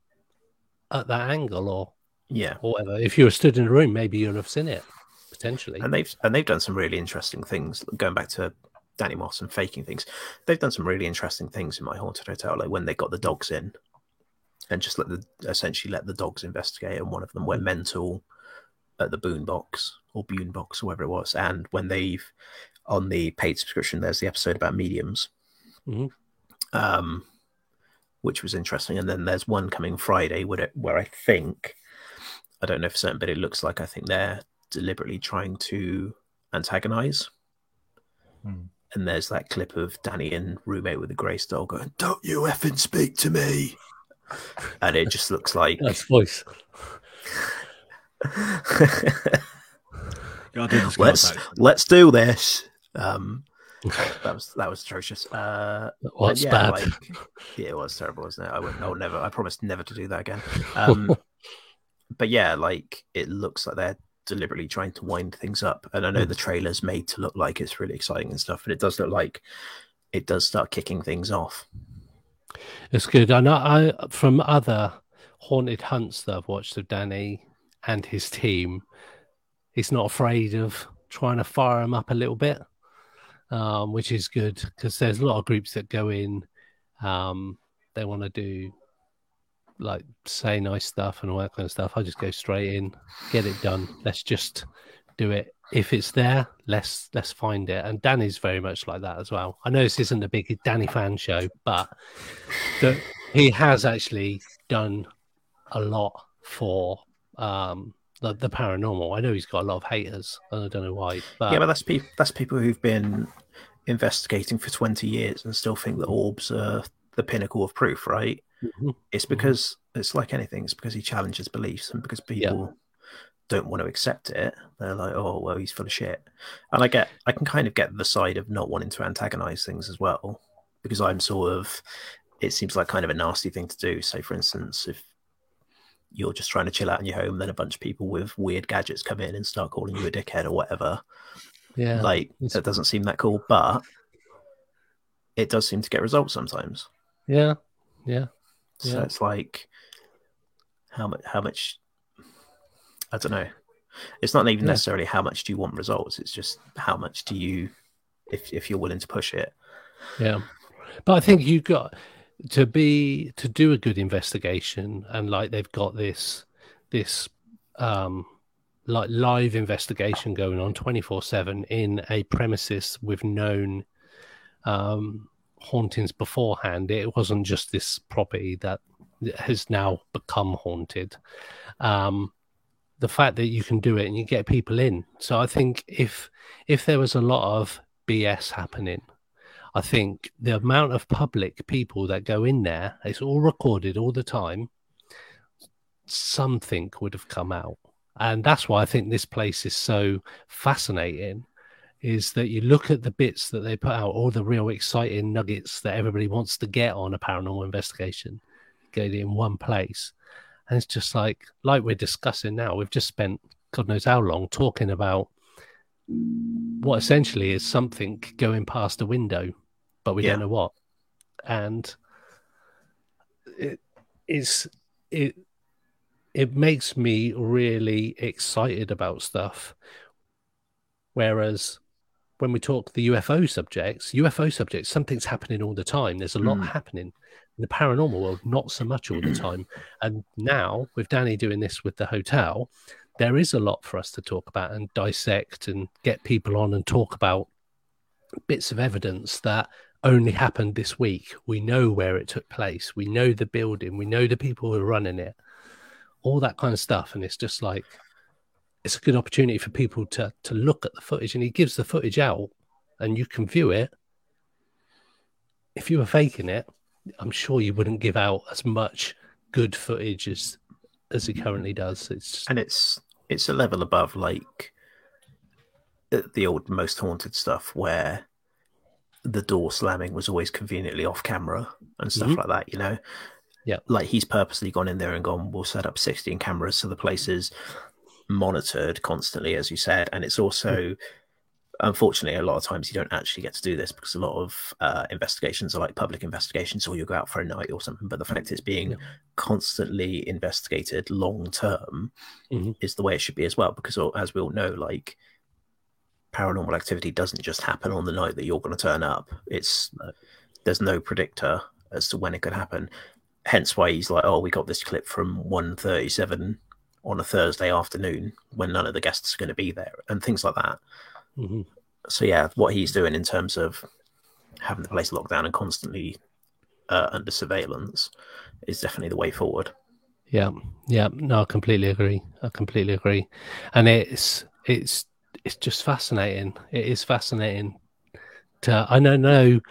at that angle or Yeah, or whatever. If you were stood in a room, maybe you'd have seen it potentially. and they've and they've done some really interesting things. Going back to Danny Moss and faking things, they've done some really interesting things in my haunted hotel. Like when they got the dogs in, and just let the essentially let the dogs investigate, and one of them went mental at the Boon Box or Boon Box or whatever it was. And when they've on the paid subscription, there's the episode about mediums, Mhm. um, which was interesting. And then there's one coming Friday where it, where I think I don't know for certain, but it looks like I think they're deliberately trying to antagonize. Hmm. And there's that clip of Danny and roommate with the grey doll going, "Don't you effing speak to me!" And it just looks like That's voice. Gotta do the Scots let's let's do this. Um, that was that was atrocious. Uh, What's yeah, bad? like- yeah, it was terrible, wasn't it? I would, I will never. I promised never to do that again. Um, but yeah, like it looks like they're deliberately trying to wind things up, and I know Hmm. the trailer's made to look like it's really exciting and stuff, but it does look like it does start kicking things off. It's good. I know I from other haunted hunts that I've watched of Danny and his team, he's not afraid of trying to fire them up a little bit, um, which is good because there's a lot of groups that go in, um, they want to do like say nice stuff and all that kind of stuff. I just go straight in, get it done. Let's just do it. If it's there, let's let's find it. And Danny's very much like that as well. I know this isn't a big Danny fan show, but the, he has actually done a lot for um the, the paranormal. I know he's got a lot of haters, and I don't know why. But yeah, but that's people that's people who've been investigating for twenty years and still think that orbs are the pinnacle of proof, right? Mhm. It's because it's like anything. It's because he challenges beliefs, and because people don't want to accept it, they're like, "Oh, well, he's full of shit." And I get, I can kind of get the side of not wanting to antagonize things as well, because I'm sort of. It seems like kind of a nasty thing to do. So, for instance, if you're just trying to chill out in your home, then a bunch of people with weird gadgets come in and start calling you a dickhead or whatever. yeah, like it's- that doesn't seem that cool, but it does seem to get results sometimes. yeah, yeah, So Yeah. it's like how much how much I don't know. It's not even Yeah. necessarily how much do you want results, it's just how much do you if if you're willing to push it. yeah. But I think you got to be to do a good investigation, and like they've got this this um like live investigation going on 24 7 in a premises with known um hauntings beforehand. It wasn't just this property that has now become haunted. Um the fact that you can do it and you get people in. So i think if if there was a lot of bs happening i think the amount of public people that go in there it's all recorded all the time something would have come out. And that's why i think this place is so fascinating is that you look at the bits that they put out all the real exciting nuggets that everybody wants to get on a paranormal investigation get it in one place. And it's just like like we're discussing now we've just spent god knows how long talking about what essentially is something going past a window but we Yeah. don't know what and it is it it makes me really excited about stuff whereas when we talk the UFO subjects, UFO subjects, something's happening all the time. There's a lot Mm. happening. In the paranormal world, not so much all the time. And now, with Danny doing this with the hotel, there is a lot for us to talk about and dissect and get people on and talk about bits of evidence that only happened this week. We know where it took place. We know the building. We know the people who are running it. All that kind of stuff. And it's just like, it's a good opportunity for people to to look at the footage and he gives the footage out and you can view it if you were faking it i'm sure you wouldn't give out as much good footage as as he currently does it's And it's it's a level above like the old most haunted stuff where the door slamming was always conveniently off camera and stuff Mhm. like that, you know? Yeah. Like he's purposely gone in there and gone, we'll set up 16 cameras so the place is monitored constantly, as you said. And it's also, unfortunately, a lot of times you don't actually get to do this because a lot of uh, investigations are like public investigations or you go out for a night or something. But the fact it's being Yeah. constantly investigated long term Mhm. is the way it should be as well. Because as we all know, like paranormal activity doesn't just happen on the night that you're going to turn up. It's there's no predictor as to when it could happen. Hence why he's like, oh, we got this clip from 1.37 on a Thursday afternoon when none of the guests are going to be there and things like that. Mhm. So yeah, what he's doing in terms of having the place locked down and constantly uh, under surveillance is definitely the way forward. Yeah, yeah, no, I completely agree. I completely agree, and it's it's it's just fascinating. It is fascinating. To I know, know,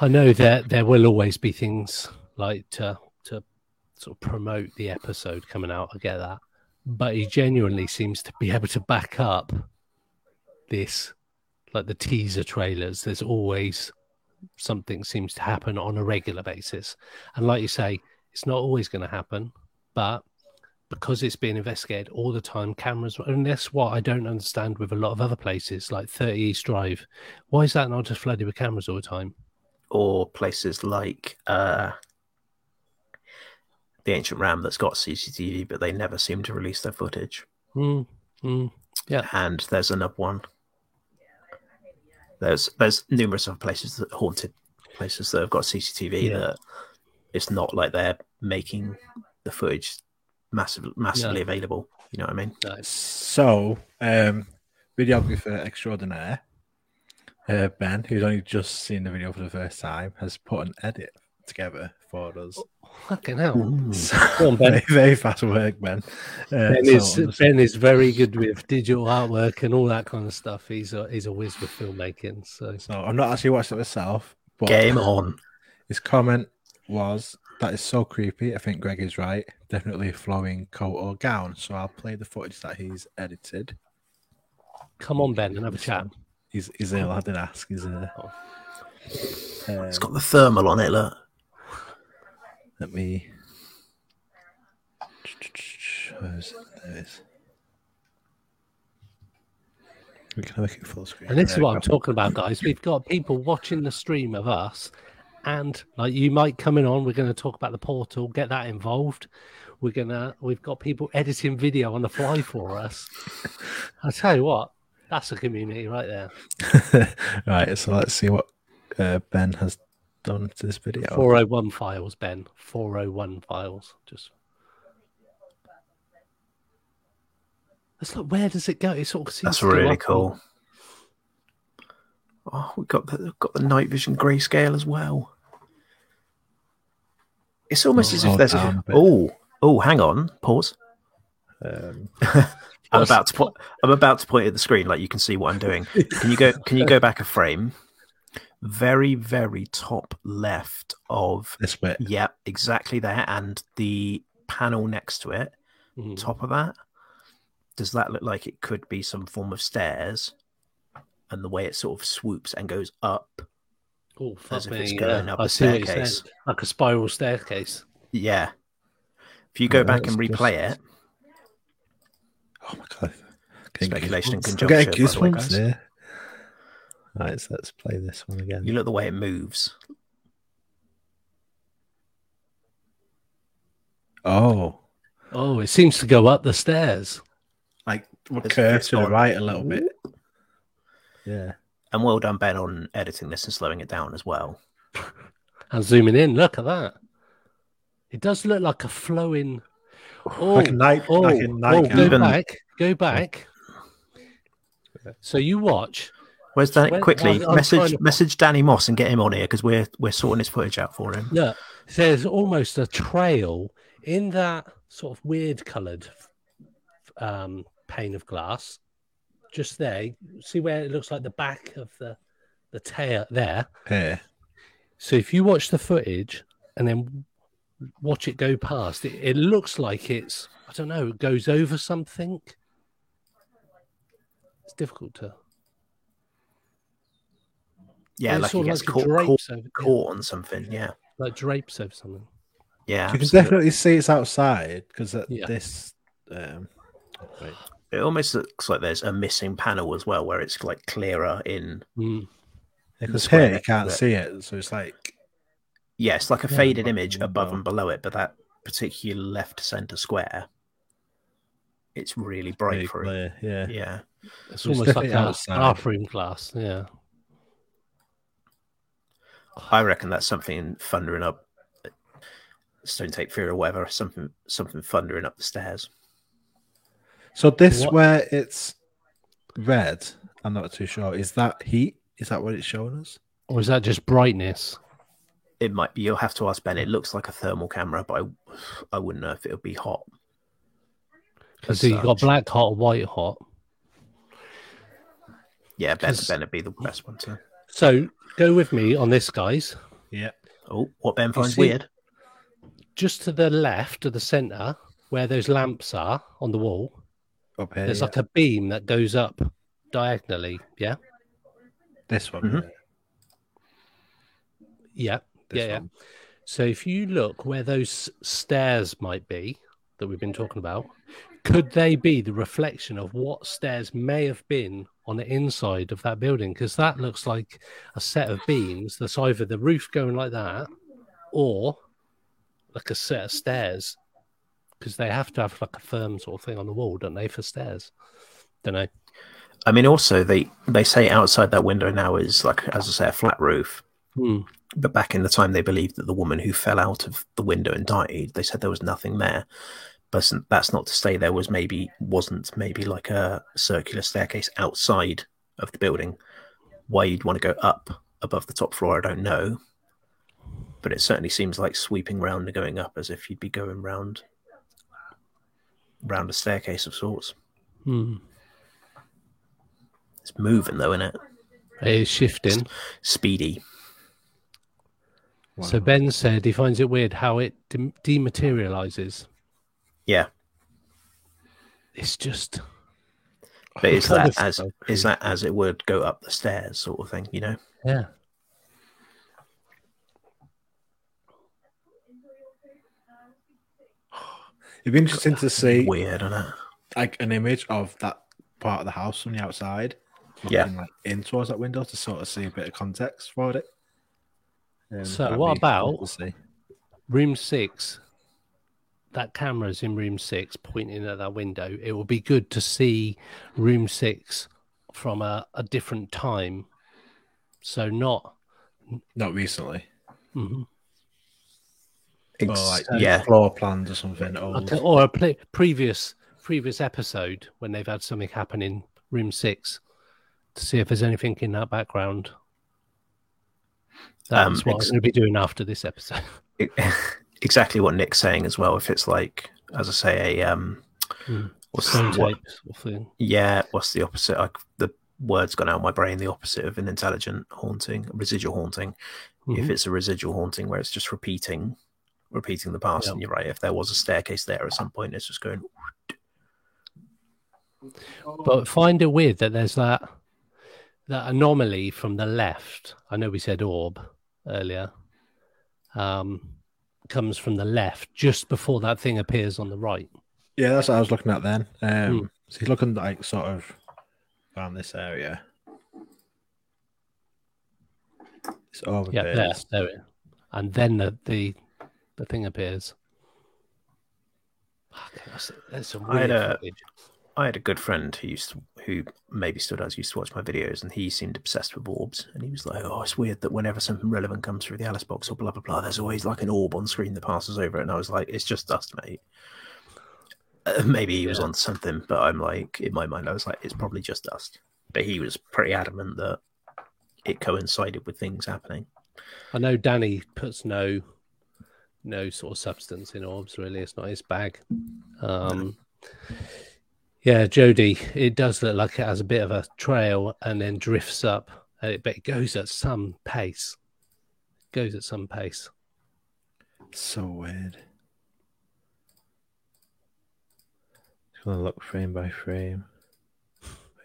I know that there will always be things like to to sort of promote the episode coming out. I get that, but he genuinely seems to be able to back up this, like the teaser trailers. There's always something seems to happen on a regular basis, and like you say, it's not always going to happen, but because it's being investigated all the time, cameras, and that's what I don't understand with a lot of other places like 30 East Drive. Why is that not just flooded with cameras all the time? or places like uh, the Ancient Ram that's got CCTV, but they never seem to release their footage. Mm, mm. And there's another one. There's there's numerous other places that haunted places that have got CCTV Yeah. that it's not like they're making the footage massive, massively Yeah. available. You know what I mean? Nice. So, um, videographer extraordinaire uh, Ben, who's only just seen the video for the first time, has put an edit together for us. Fucking hell. So, on, Ben. very, very fast work, Ben. Uh, Ben so is I'm just- Ben is very good with digital artwork and all that kind of stuff. He's a he's a whiz with filmmaking. So so I'm not actually watching it myself, but Game on. his comment was that is so creepy. I think Greg is right. Definitely a flowing coat or gown. So I'll play the footage that he's edited. come on, Ben, and have a chat. He's, he's ill. I did ask. He's uh, um, It's got the thermal on it. Look. Let me. Where is it? There it is. We can make it full screen. And this is what I'm talking about, guys. We've got people watching the stream of us, and like you might come in on. We're going to talk about the portal, get that involved. We're gonna. We've got people editing video on the fly for us. I tell you what, that's a community right there. right, so let's see what uh, Ben has done to this video. 401 files, Ben. 401 files. Just. Let's look. Where does it go? It sort of seems That's really up and- cool. Oh, we've got the we've got the night vision grayscale as well. It's almost as if there's a down a bit. oh oh hang on pause. Um, I'm about to put I'm about to point at the screen like you can see what I'm doing. Can you go can you go back a frame? Very very top left of this bit. yeah exactly there and the panel next to it Mhm. top of that does that look like it could be some form of stairs and the way it sort of swoops and goes up Oh, fuck if it's me. going yeah. up I a see what you're staircase. saying. Like a spiral staircase. yeah if you go Yeah, back and replay just- it Oh my god. Getting Speculation and goosebumps. I'm conjecture, getting the way, goosebumps guys. Right, so let's play this one again. you look the way it moves Oh, Oh, it seems to go up the stairs. like we're It's- to the right a little bit. Yeah. And well done ben on editing this and slowing it down as well And zooming in, look at that. It does look like a flowing. Oh, like a night, oh, like a oh, go Even- back, go back. So you watch. where's that When- quickly I'm- I'm message to- message danny moss and get him on here because we're we're sorting his footage out for him Look, there's almost a trail in that sort of weird coloured um, pane of glass. Just there, see where it looks like the back of the the tail there. Yeah. So if you watch the footage and then watch it go past, it, it looks like it's I don't know, it goes over something. It's difficult to. yeah it's like it sort of gets it caught, caught, drapes over, yeah, caught on something yeah like drapes over something. yeah You can definitely see it's outside because at Yeah. this. Um, wait. It almost looks like there's a missing panel as well, where it's like clearer in. Mm. Because square here you can't to see it, so it's like Yeah, it's like a Yeah, faded above image and above and below it, but that particular left center square, it's really bright very for it. clear. Yeah. Yeah, It's it's almost like definitely a outside. bathroom glass. Yeah. I reckon that's something thundering up. Stone Tape Theory or whatever, something something thundering up the stairs. So this What- where it's red, I'm not too sure. Is that heat? Is that what it's showing us? Or is that just brightness? It might be. You'll have to ask Ben. It looks like a thermal camera, but I, I wouldn't know if it would be hot. Because as you've got black hot, white hot. Yeah, Ben, Ben would be the best one to. So go with me on this, guys. Yeah. Oh, what Ben finds see- weird. Just to the left of the center, where those lamps are on the wall, Up here. there's yeah. like a beam that goes up diagonally. Yeah. this one. Mhm. Yeah. this yeah, yeah. So if you look where those stairs might be that we've been talking about, could they be the reflection of what stairs may have been on the inside of that building? Because that looks like a set of beams that's either the roof going like that or like a set of stairs. Because they have to have like a firm sort of thing on the wall, don't they, for stairs? Don't know. I mean, also they they say outside that window now is like, as I say, a flat roof. Hmm. But back in the time, they believed that the woman who fell out of the window and died, they said there was nothing there. But that's not to say there was maybe wasn't maybe like a circular staircase outside of the building. Why you'd want to go up above the top floor, I don't know. But it certainly seems like sweeping round and going up as if you'd be going round round a staircase of sorts. Hmm. It's moving though, isn't it? It is shifting. Speedy. So Ben said he finds it weird how it de- dematerializes. Yeah. It's just But is that as is that as it would go up the stairs, sort of thing? You know? yeah. It'd be interesting to see Weird, isn't it? like an image of that part of the house from the outside, Yeah. like in towards that window to sort of see a bit of context for it. Um, So what be cool about- see. Room six. That camera's in room six, pointing at that window. It would be good to see room six from a, a different time. So not Not recently. mhm. Or Ex- like yeah. floor plans or something. Old. Or a pl- previous previous episode when they've had something happen in room six to see if there's anything in that background. That's Um, what ex- I'm going to be doing after this episode. exactly what Nick's saying as well. If it's like, as I say, a um, Hmm. what's the, what, tape thing. yeah, what's the opposite? Like the word's gone out of my brain. The opposite of an intelligent haunting, residual haunting. If Mhm. it's a residual haunting where it's just repeating, repeating the past, Yeah. and you're right. If there was a staircase there at some point, it's just going. But find it weird that there's that that anomaly from the left. I know we said orb earlier. Um, comes from the left just before that thing appears on the right. Yeah, that's what I was looking at then. Um, Hmm. So he's looking like sort of around this area. It's over Yeah, there, there it. And then the the, the thing appears. Fuck, That's, that's some I had a- footage. I had a good friend who used to, who maybe still does used to watch my videos, and he seemed obsessed with orbs. And he was like, "Oh, it's weird that whenever something relevant comes through the Alice box or blah blah blah, there's always like an orb on screen that passes over it." And I was like, "It's just dust, mate." Uh, maybe he was on something, but I'm like, in my mind, I was like, "It's probably just dust." But he was pretty adamant that it coincided with things happening. I know Danny puts no no sort of substance in orbs. Really, it's not his bag. Um, yeah, Jody, it does look like it has a bit of a trail and then drifts up, uh, but it goes at some pace. goes at some pace. So weird. Just gonna look frame by frame.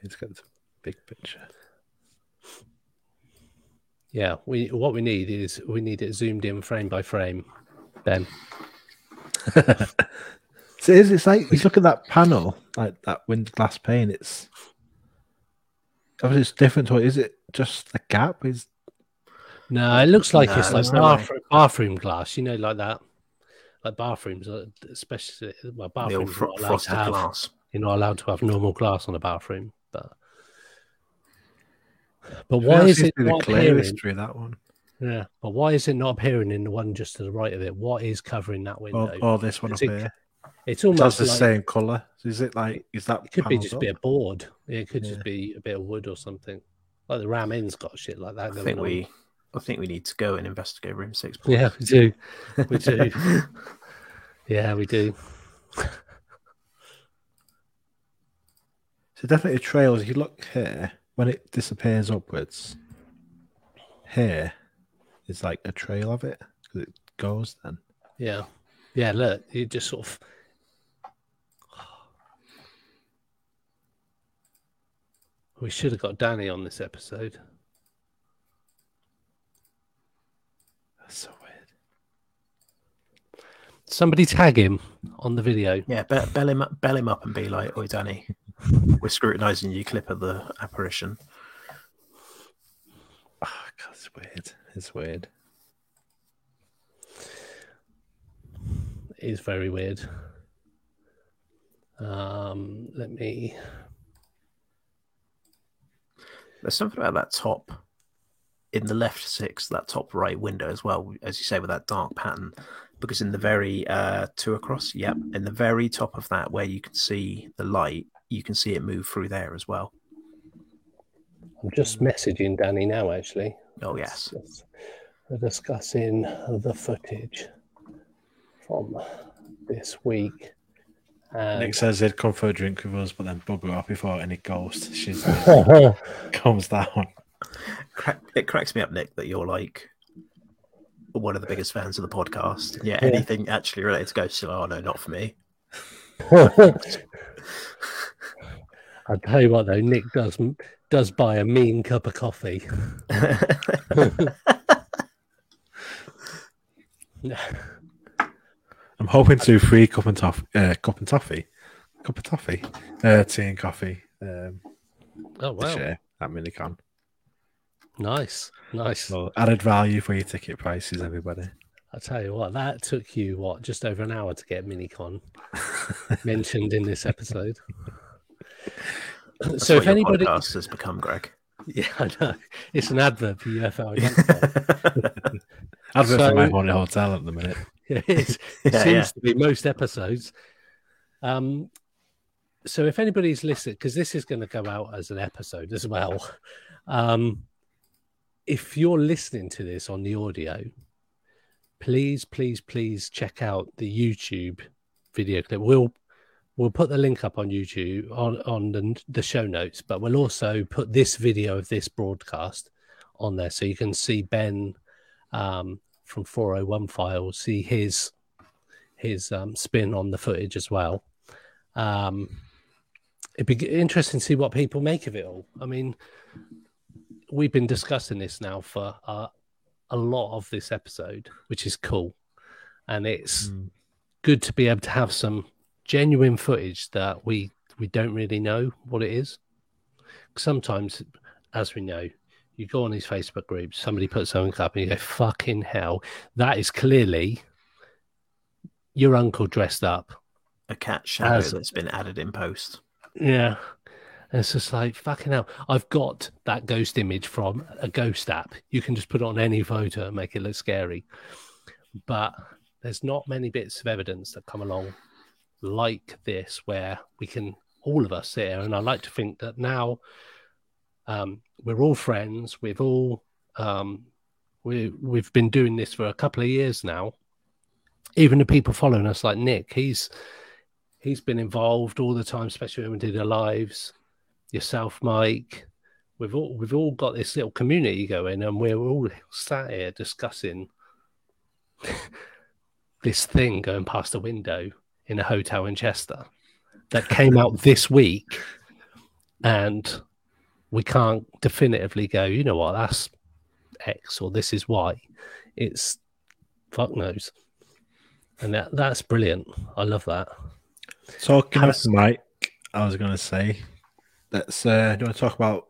Let's get the big picture. Yeah, we what we need is we need it zoomed in frame by frame. Ben, So it is, it's like you look at that panel, like that wind glass pane. It's obviously it's different to it. Is it just the gap? Is no, it looks like No, it's like there's no way. bathroom, bathroom glass. You know, like that, like bathrooms, uh, especially well, The old bathrooms. fro- not frosted have- glass. You're not allowed to have normal glass on a bathroom, but but why is it the clear appearing? history of that one? Yeah, but why is it not appearing in the one just to the right of it? What is covering that window? Or, or this one Is up it- here? it's That's almost the like same color. Is it like is that? it could be just up? be a board. It could Yeah. just be a bit of wood or something. Like the Ram Inn's got shit like that. I think on. we, I think we need to go and investigate room six. Yeah, we do. We do. yeah, we do. So definitely trails. If you look here, when it disappears upwards, here is like a trail of it because it goes then. Yeah, yeah. Look, you just sort of. We should have got Danny on this episode. That's so weird. Somebody tag him on the video. Yeah, be- bell him up, bell him up, and be like, "Oi, Danny, we're scrutinising you. clip of the apparition." Oh, God, it's weird. It's weird. It is very weird. Um, let me. There's something about that top in the left six, that top right window as well, as you say, with that dark pattern. Because in the very uh, two across, yep, in the very top of that, where you can see the light, you can see it move through there as well. I'm just messaging Danny now, actually. Oh yes, Yes. We're discussing the footage from this week. And Nick says he'd come for a drink with us, but then bugger off before any ghost she's comes down. It cracks me up, Nick, that you're like one of the biggest fans of the podcast. Yeah, Yeah. anything actually related to ghosts, you're oh no, not for me. I'll tell you what, though, Nick does does buy a mean cup of coffee. I'm hoping to do free cup and toffee, uh, cup and toffee, cup of toffee, uh, tea and coffee um, Oh this wow, year at Minicon. nice, nice. So added value for your ticket prices, everybody. I'll tell you what, that took you what just over an hour to get Minicon mentioned in this episode. That's so if anybody, podcast has become, Greg. yeah, I know it's an advert for UFO. So- for my haunted hotel at the minute. it is. It Yeah, seems yeah. to be most episodes. Um, so if anybody's listening, because this is going to go out as an episode as well, um, if you're listening to this on the audio, please, please, please check out the YouTube video clip. We'll we'll put the link up on YouTube on on the, the show notes, but we'll also put this video of this broadcast on there so you can see Ben um, from 401 files, see his his um, spin on the footage as well. Um, it'd be interesting to see what people make of it all. I mean, we've been discussing this now for uh, a lot of this episode, which is cool, and it's Mm. good to be able to have some genuine footage that we we don't really know what it is. Sometimes, as we know, you go on these Facebook groups, somebody puts something up, and you go, "Fucking hell, that is clearly your uncle dressed up." A cat shadow As- that's been added in post. Yeah. And it's just like, fucking hell. I've got that ghost image from a ghost app. You can just put it on any photo and make it look scary. But there's not many bits of evidence that come along like this where we can, all of us, here. And I like to think that now um, we're all friends. We've all, um, we, we've been doing this for a couple of years now. Even the people following us, like Nick, he's he's been involved all the time, especially when we did our lives. Yourself, Mike. We've all we've all got this little community going, and we're all sat here discussing this thing going past the window in a hotel in Chester that came out this week, and we can't definitively go. You know what? That's X or this is Y. It's fuck knows, and that that's brilliant. I love that. Talking of Mike, I was going to say, let's. Uh, do you want to talk about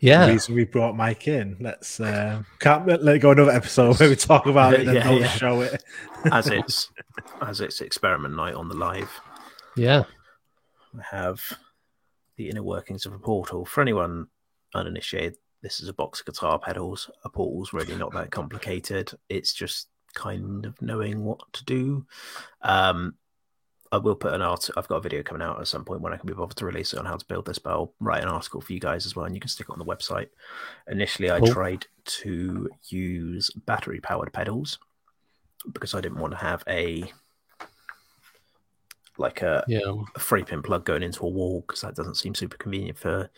Yeah. the reason we brought Mike in? Let's. Uh, can't let let go another episode where we talk about it and Yeah, yeah. show it. as it's as it's experiment night on the live. Yeah. I have the inner workings of a portal. For anyone uninitiated, this is a box of guitar pedals. A portal's really not that complicated. It's just kind of knowing what to do. Um, I will put an art. I've got a video coming out at some point when I can be bothered to release it on how to build this, but I'll write an article for you guys as well, and you can stick it on the website. Initially, I tried to use battery powered pedals because I didn't want to have a like a, Yeah. a free pin plug going into a wall because that doesn't seem super convenient for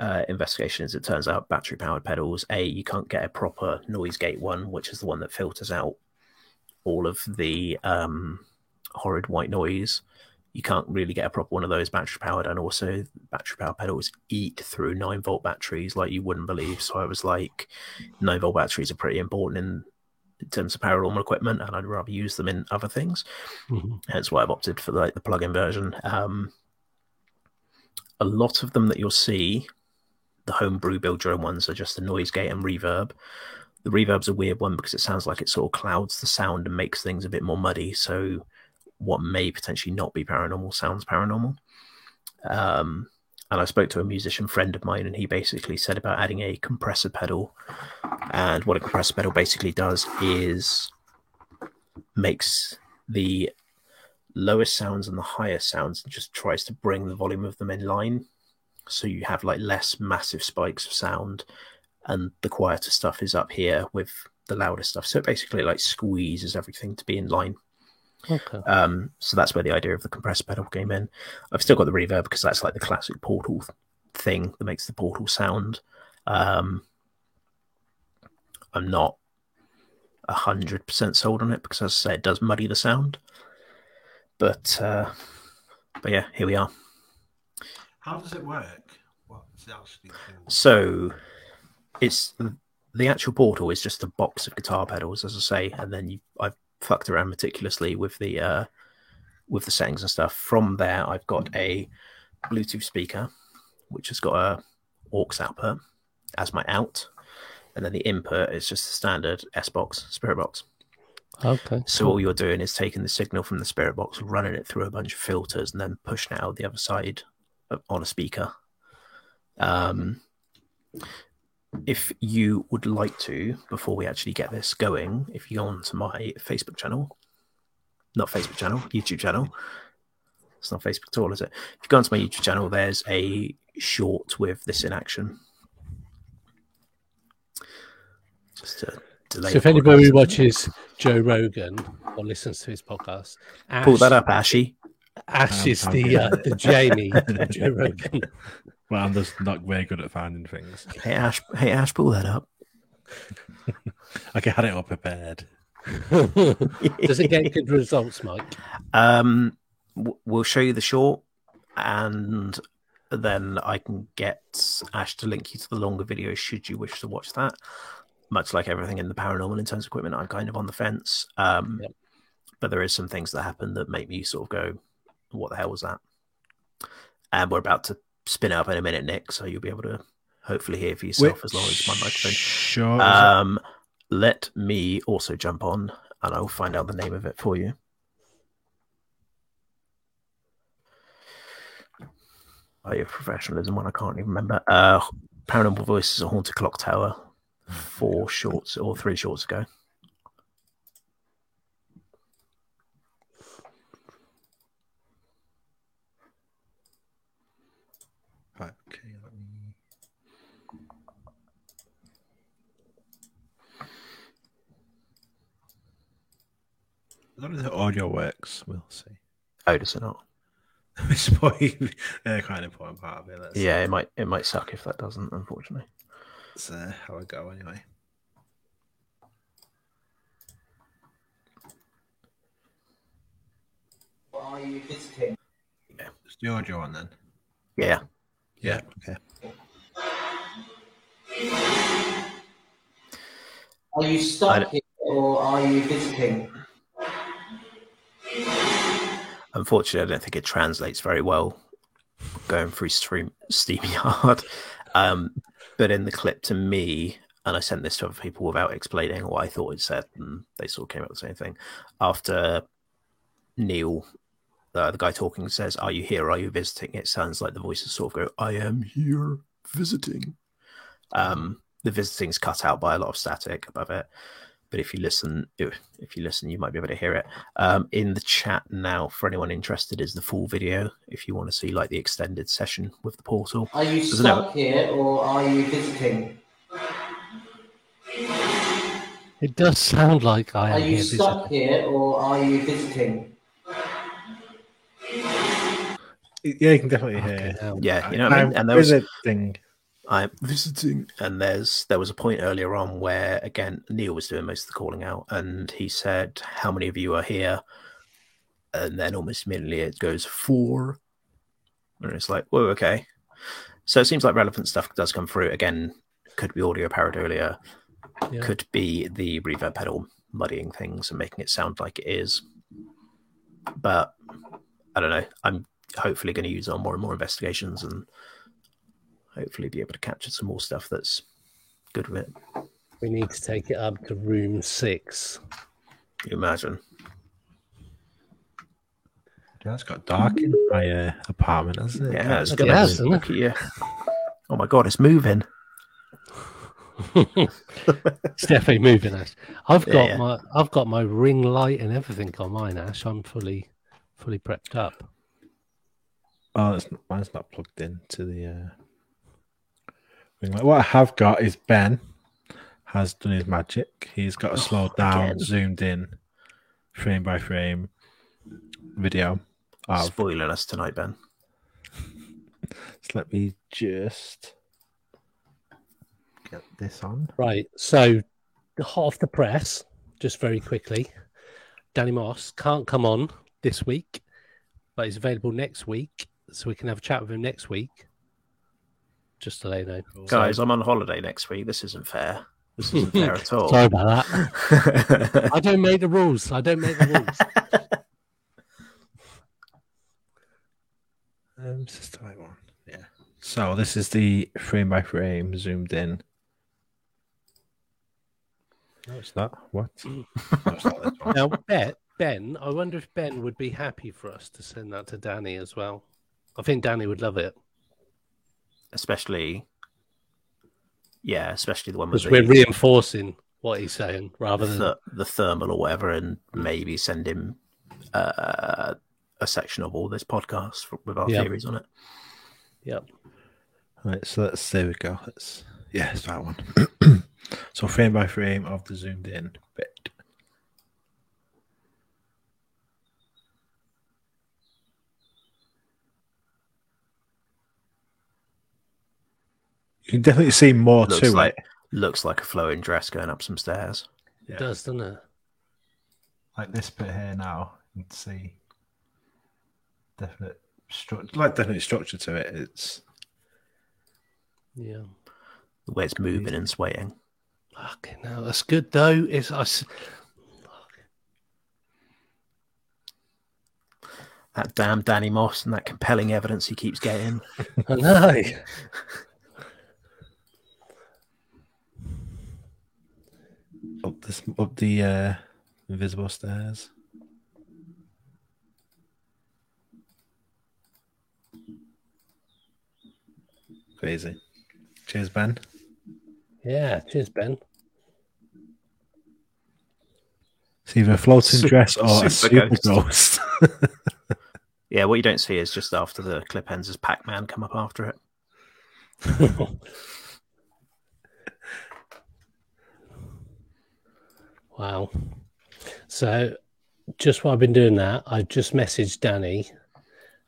uh, investigation. As it turns out, battery powered pedals, a you can't get a proper noise gate one, which is the one that filters out all of the um, horrid white noise. You can't really get a proper one of those battery powered, and also battery powered pedals eat through nine volt batteries like you wouldn't believe. So I was like, nine volt batteries are pretty important in in terms of paranormal equipment, and I'd rather use them in other things. Mhm. Hence why I've opted for like the plug-in version. Um, a lot of them that you'll see, the homebrew build your own ones are just the noise gate and reverb. The reverb's a weird one because it sounds like it sort of clouds the sound and makes things a bit more muddy. So what may potentially not be paranormal sounds paranormal. Um, and I spoke to a musician friend of mine, and he basically said about adding a compressor pedal. And what a compressor pedal basically does is makes the lowest sounds and the highest sounds and just tries to bring the volume of them in line. So you have like less massive spikes of sound, and the quieter stuff is up here with the louder stuff. So it basically like squeezes everything to be in line. Okay. Um, so that's where the idea of the compressor pedal came in. I've still got the reverb because that's like the classic portal thing that makes the portal sound. Um, I'm not a hundred percent sold on it because, as I say, it does muddy the sound. But uh, but yeah, here we are. How does it work? What's it actually called? So it's the actual portal is just a box of guitar pedals, as I say, and then you I've fucked around meticulously with the uh, with the settings and stuff. From there, I've got a Bluetooth speaker, which has got a aux output as my out, and then the input is just a standard S box, Spirit box. Okay. So all you're doing is taking the signal from the Spirit box, running it through a bunch of filters, and then pushing it out the other side on a speaker. Um, if you would like to, before we actually get this going, if you go onto my Facebook channel, not Facebook channel, YouTube channel. It's not Facebook at all, is it? If you go onto my YouTube channel, there's a short with this in action. Just to delay. So if anybody podcast. watches Joe Rogan or listens to his podcast, Ash, pull that up, Ashy. Ash Um, is the uh, the Jamie of Joe Rogan. Well, I'm just not very good at finding things. Hey Ash, hey Ash, pull that up. Like I had it all prepared. Does it get good results, Mike? Um, w- we'll show you the short, and then I can get Ash to link you to the longer video should you wish to watch that. Much like everything in the paranormal in terms of equipment, I'm kind of on the fence. Um, Yep. but there is some things that happen that make me sort of go, "What the hell was that?" And we're about to spin it up in a minute, Nick, so you'll be able to hopefully hear for yourself as long as my microphone. Sure. Um, let me also jump on, and I'll find out the name of it for you. Oh, your professionalism one I can't even remember. Uh, Paranormal Voices, a haunted clock tower, four shorts or three shorts ago. Right, okay, let me. As long as the audio works, we'll see. Oh, does it not? It's probably uh, quite an important part of it. Let's, Yeah, it might. It might suck if that doesn't. Unfortunately. Let's uh, how I go anyway. Are you visiting? Yeah. It's the audio on then. Yeah. Yeah. Okay. Are you stuck don't- here or are you visiting? Unfortunately, I don't think it translates very well going through stream StreamYard. Um, but in the clip to me, and I sent this to other people without explaining what I thought it said, and they sort of came up with the same thing. After Neil, uh, the guy talking, says, Are you here? Are you visiting? It sounds like the voices sort of go, I am here visiting. Um, the visiting's cut out by a lot of static above it. But if you listen, if if you listen, you might be able to hear it. Um, in the chat now, for anyone interested, is the full video. If you want to see like the extended session with the portal, Are you Doesn't have stuck here or are you visiting? It does sound like I Are am you here stuck visiting. here or are you visiting? Yeah, you can definitely Fucking hear. hell. yeah, you know what I mean. I'm And there was visiting. I'm visiting, and there's there was a point earlier on where again Neil was doing most of the calling out, and he said, "How many of you are here?" And then almost immediately it goes four, and it's like, "Whoa, okay." So it seems like relevant stuff does come through. Again, could be audio pareidolia, Yeah. could be the reverb pedal muddying things and making it sound like it is. But I don't know. I'm hopefully going to use it on more and more investigations and hopefully be able to capture some more stuff that's good with it. We need to take it up to room six. You imagine. Yeah, it's got dark in my uh, apartment, hasn't it? Yeah, it's it gonna has, look hasn't at you. Oh my god, it's moving. It's definitely moving, Ash. I've got yeah. my I've got my ring light and everything on mine, Ash. I'm fully fully prepped up. Oh, it's not, mine's not plugged into the. Uh... ring light. What I have got is Ben has done his magic. He's got a oh, slowed down, again. zoomed in, frame by frame video. Of, Spoiling us tonight, Ben. so let me just get this on. Right. So the hot off the press, just very quickly. Danny Moss can't come on this week, but he's available next week, so we can have a chat with him next week. Just to let you know. Guys, I'm on holiday next week. This isn't fair. This isn't fair at all. Sorry about that. I don't make the rules. I don't make the rules. Um, is the right one? Yeah. So this is the frame by frame zoomed in. No, it's not. What? no, it's not this one. now, Ben, Ben, I wonder if Ben would be happy for us to send that to Danny as well. I think Danny would love it especially, yeah, especially the one because we're reinforcing what he's saying rather the, than the thermal or whatever, and maybe send him uh, a section of all this podcast with our Yeah. theories on it. Yep. Right, so let's there we go. Let's yeah, it's that one. so frame by frame of the zoomed in bit. You can definitely see more Looks to like it. looks like a flowing dress going up some stairs. Yeah. It does, doesn't it? Like this bit here now, you can see definite structure, like definite structure to it. It's Yeah. The way it's moving and swaying. Okay, no, that's good though. It's I. That damn Danny Moss and that compelling evidence he keeps getting. I know. this up the uh, invisible stairs. Crazy. Cheers, Ben. Yeah. Cheers, Ben. It's either a floating Super- dress or a super super ghost. Yeah, what you don't see is just after the clip ends, is Pac Man come up after it. wow. So, just while I've been doing that, I've just messaged Danny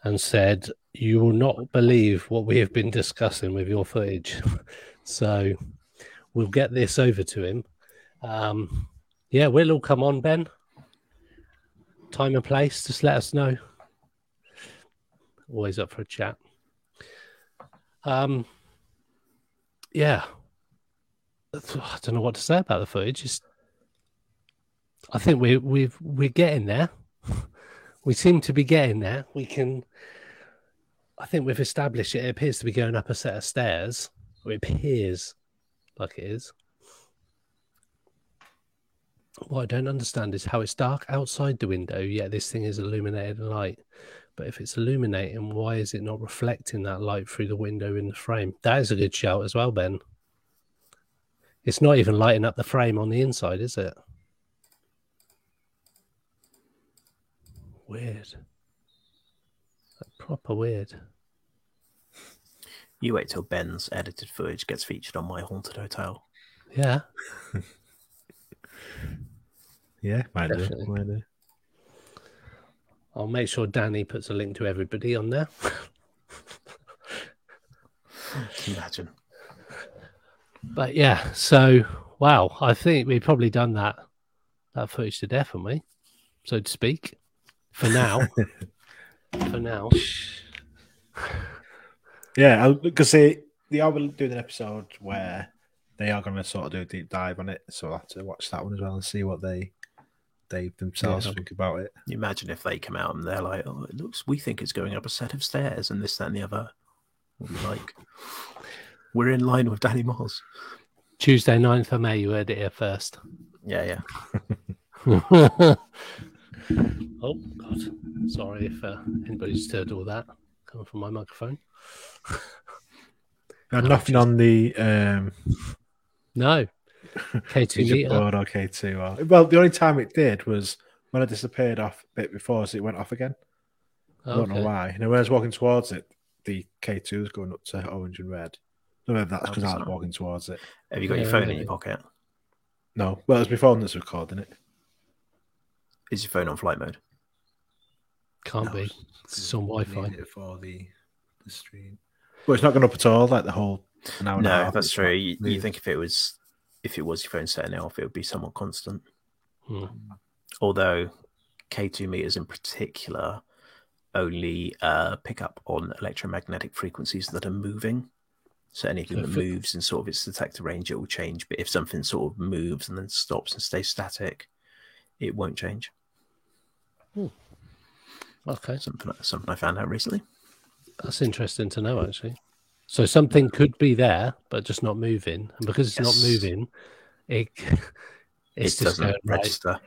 and said, "You will not believe what we have been discussing with your footage." so, we'll get this over to him. Um, yeah, we'll all come on, Ben. Time and place, just let us know. Always up for a chat. Um, yeah, I don't know what to say about the footage. It's, I think we we've we're getting there. We seem to be getting there. We can. I think we've established it. It appears to be going up a set of stairs. It appears like it is. What I don't understand is how it's dark outside the window, yet this thing is illuminated in light. But if it's illuminating, why is it not reflecting that light through the window in the frame? That is a good shout as well, Ben. It's not even lighting up the frame on the inside, is it? Weird. Like, proper weird. You wait till Ben's edited footage gets featured on my haunted hotel. Yeah. yeah, might do. Definitely. Might do. I'll make sure Danny puts a link to everybody on there. Imagine. But yeah, so wow, I think we've probably done that that footage to death, haven't we? So to speak. For now. For now. Yeah, because they they are doing an episode where they are going to sort of do a deep dive on it. So I'll have to watch that one as well and see what they they themselves Yeah. think about it. You imagine if they come out and they're like, "Oh, it looks. We think it's going up a set of stairs, and this, that, and the other." We'll like, "We're in line with Danny Moss." Tuesday, 9th of May, you heard it here first. Yeah, yeah. oh, God. Sorry if uh, anybody's heard all that coming from my microphone. We had nothing on the um, No. K2 Vision meter. board or K2. Well, the only time it did was when I disappeared off a bit before, so it went off again. I don't know why. You know, when I was walking towards it, the K2 was going up to orange and red. I don't know if that's Oh, because I was walking towards it. Have you got your Yeah, phone in your pocket? No, well, it was my phone that's recording it. Is your phone on flight mode? Can't No, be. It's on Wi Fi. It for the, the stream. But it's not going up at all, like the whole an hour No, half. that's true. You, you think if it was if it was your phone setting it off, it would be somewhat constant. Hmm. Although K2 meters in particular only uh, pick up on electromagnetic frequencies that are moving. So anything So that if it- moves in sort of its detector range, it will change. But if something sort of moves and then stops and stays static, it won't change. Okay. Something something I found out recently. That's interesting to know, actually. So something could be there, but just not moving. And because it's Yes. not moving, it, it's it just doesn't going, right, register.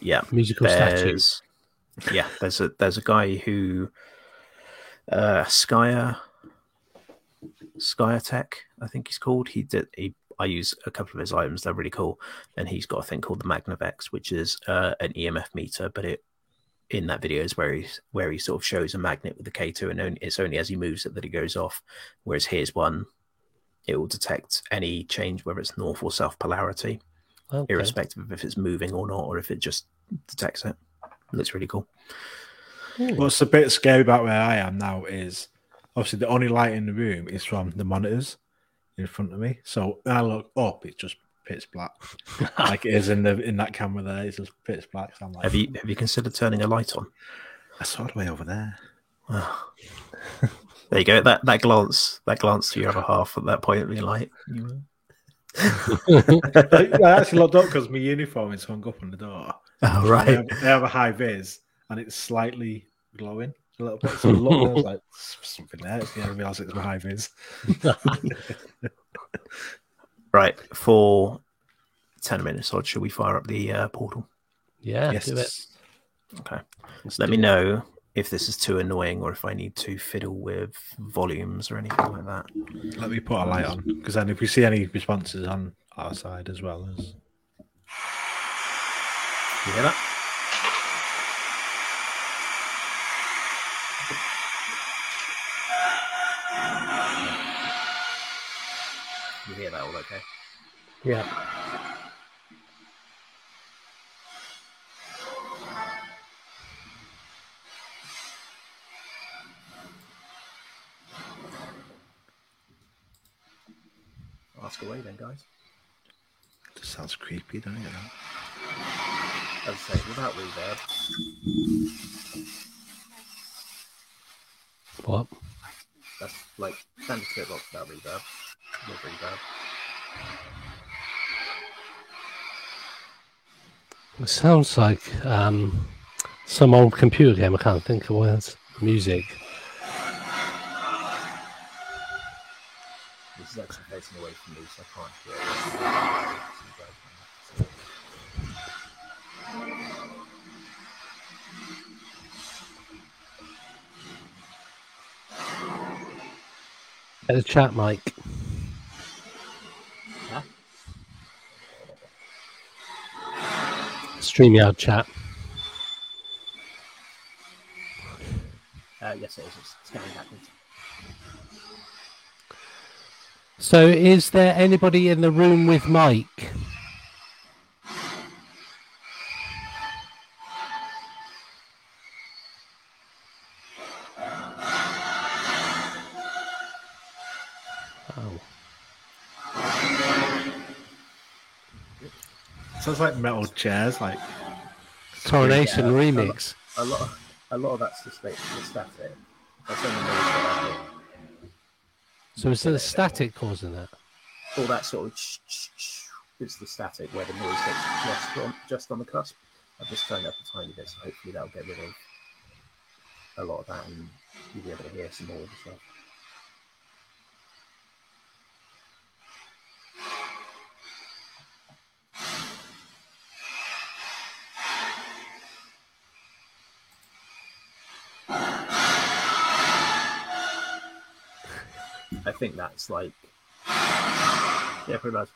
Yeah, musical statue. there's yeah there's a there's a guy who uh skya skya tech i think he's called he did he i use a couple of his items they're really cool and he's got a thing called the magnavex which is uh, an emf meter but it in that video is where he where he sort of shows a magnet with the k2 and only, it's only as he moves it that it goes off whereas here's one it will detect any change whether it's north or south polarity Okay. irrespective of if it's moving or not, or if it just detects it. It looks really cool. What's a bit scary about where I am now is obviously the only light in the room is from the monitors in front of me. So when I look up, it's just pitch black, like it is in the in that camera there. It's just pitch black. So I'm like, Have you have you considered turning a light on? I saw the way over there. There you go. That that glance that glance to your other half at that point being like, I actually looked up because my uniform is hung up on the door. oh They right. have, they have a high vis and it's slightly glowing a little bit. So I looked and I was like, something there. Yeah, I realised it's my high vis. Right. For ten minutes odd, should we fire up the uh, portal? yeah, yes. do it. Okay. Let's Let do me it. know if this is too annoying or if I need to fiddle with volumes or anything like that. Let me put a light on because then if we see any responses on our side as well as You hear that? You hear that all okay? Yeah. Ask away then, guys. just sounds creepy, don't you? As I say, without reverb, What? that's like standard spirit box without reverb. With reverb. It sounds like um, some old computer game. I can't think of words. Music. This is actually facing away from me, so I can't hear it. So you guys might have to- Get a chat mic. StreamYard chat. Uh, yes, it is. It's scanning backwards. So, is there anybody in the room with Mike? Oh, Sounds like metal chairs, like Coronation Yeah, remix. A lot, of, a lot of that's just like the static. That's only So, is the static causing that? all that sort of sh- sh- sh- is the static where the noise gets just on, just on the cusp. I've just turned up a tiny bit, so hopefully that'll get rid of a lot of that and you'll be able to hear some more of the stuff. Think that's like, yeah, pretty much.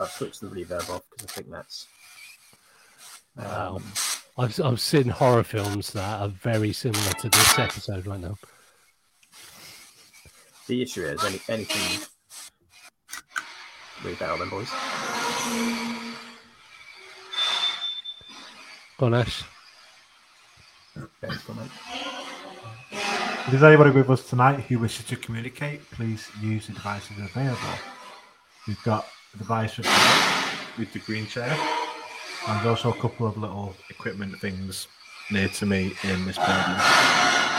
I've switched the reverb off because I think that's. Wow. Um, I've, I've seen horror films that are very similar to this episode right now. the issue is any, anything. That then, boys. Go on, Ash. Okay. If there's anybody with us tonight who wishes to communicate, please use the devices available. We've got a device with the, with the green chair, and there's also a couple of little equipment things near to me in this building.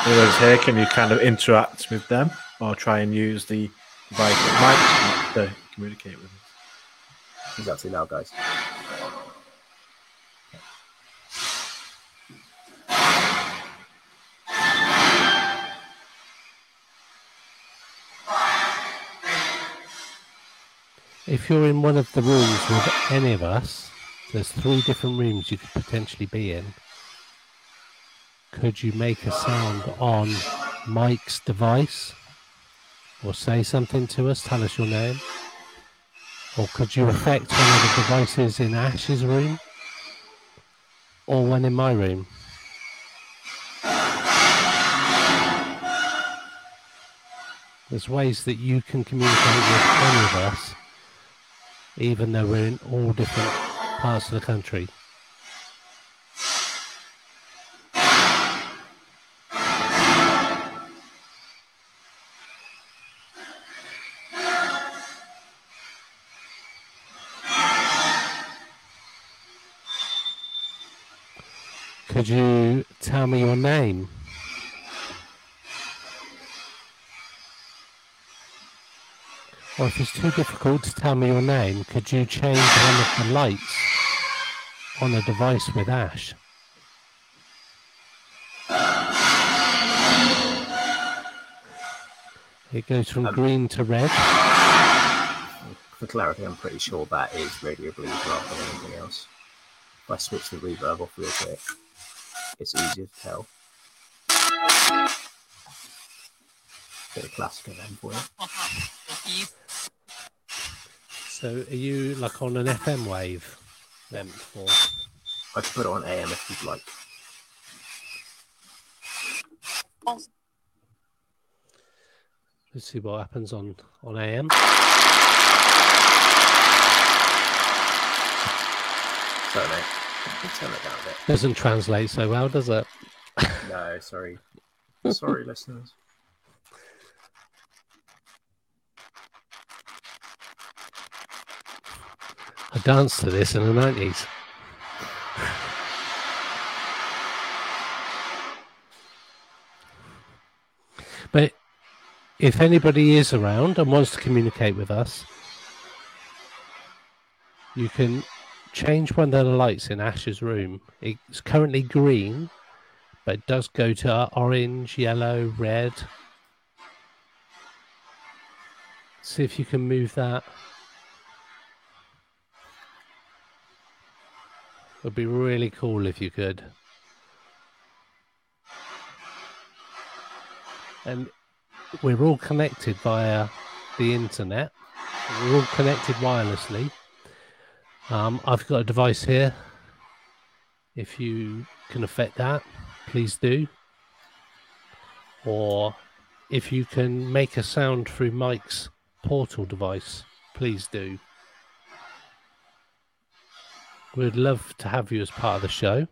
Anyways, here, can you kind of interact with them or try and use the device that might to communicate with us? Exactly now, guys? If you're in one of the rooms with any of us, there's three different rooms you could potentially be in. Could you make a sound on Mike's device? Or say something to us, tell us your name? Or could you affect one of the devices in Ash's room? Or one in my room? There's ways that you can communicate with any of us even though we're in all different parts of the country. Could you tell me your name? Or if it's too difficult to tell me your name, could you change one of the lights on the device with Ash? It goes from Um, green to red. For clarity, I'm pretty sure that is Radio Blues rather than anything else. If I switch the reverb off real quick, it's easier to tell. Bit of classic again for you. So are you like on an FM wave then? Or I can put it on AM if you'd like. let's see what happens on, on AM. Sorry, mate. Turn it down a bit. Doesn't translate so well, does it? No, sorry. Sorry, listeners. I danced to this in the nineties. But if anybody is around and wants to communicate with us, you can change one of the lights in Ash's room. It's currently green, but it does go to orange, yellow, red. See if you can move that. Would be really cool if you could. And we're all connected via the internet. We're all connected wirelessly. Um, I've got a device here. If you can affect that, please do. Or if you can make a sound through Mike's portal device, please do. We'd love to have you as part of the show.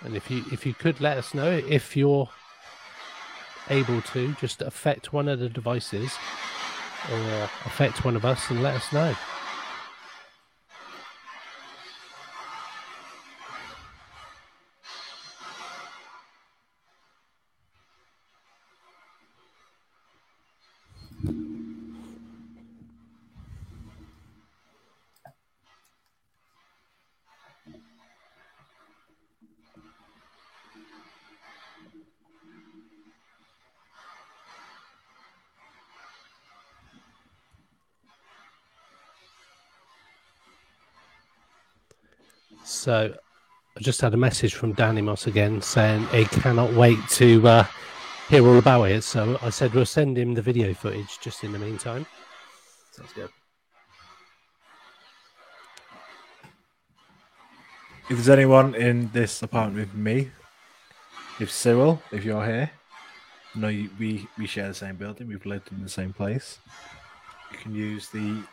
And if you if you could let us know if you're able to just affect one of the devices or affect one of us and let us know. So I just had a message from Danny Moss again saying he cannot wait to uh, hear all about it. So I said we'll send him the video footage just in the meantime. Sounds good. If there's anyone in this apartment with me, if Cyril, if you're here, no, you, we we share the same building. We've lived in the same place. You can use the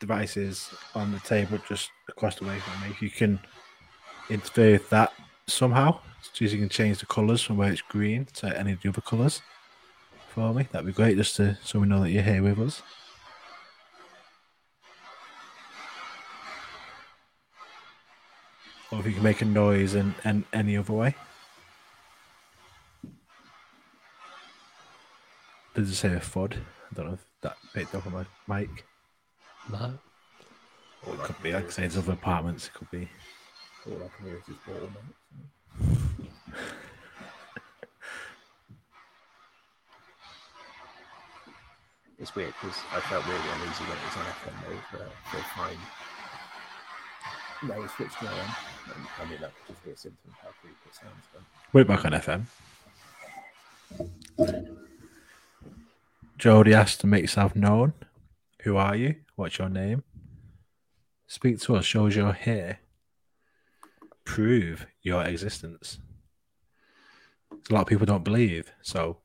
devices on the table just across the way from me. If you can interfere with that somehow, so you can change the colours from where it's green to any of the other colours for me, that'd be great. Just to so we know that you're here with us. Or if you can make a noise in, in any other way. Does it say a FUD? I don't know if that picked up on my mic. No. Or it could be, like say, it's other apartments. It could be. All I can hear is his ball, mate. It's weird because I felt really uneasy when it was on FM mode, but I feel fine. No, we switched to AM. And, I mean, that could just be a symptom of how creepy it sounds. But We're back on FM. Jody asked to make yourself known. Who are you? What's your name? Speak to us. Shows you're here. Prove your existence. A lot of people don't believe, so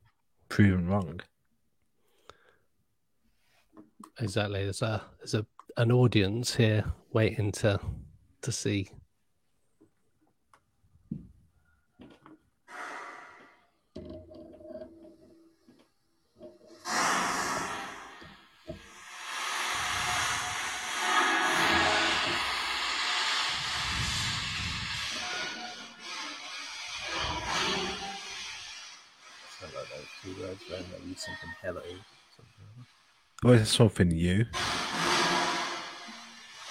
proven wrong. Exactly. There's a there's a an audience here waiting to to see. Those two words when something hello. Something. Or is it something new?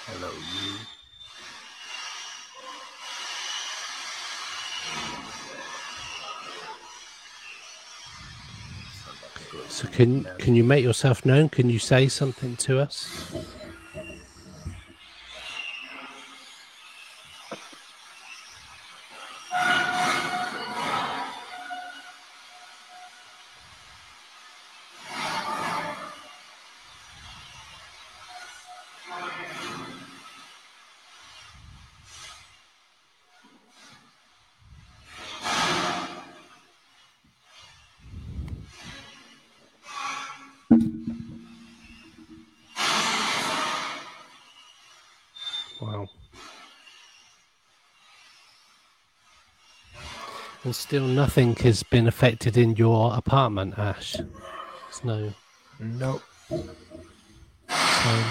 Hello, you. Sounds like a good So can can you make yourself known? Can you say something to us? Still nothing has been affected in your apartment, Ash. There's no Nope. sign.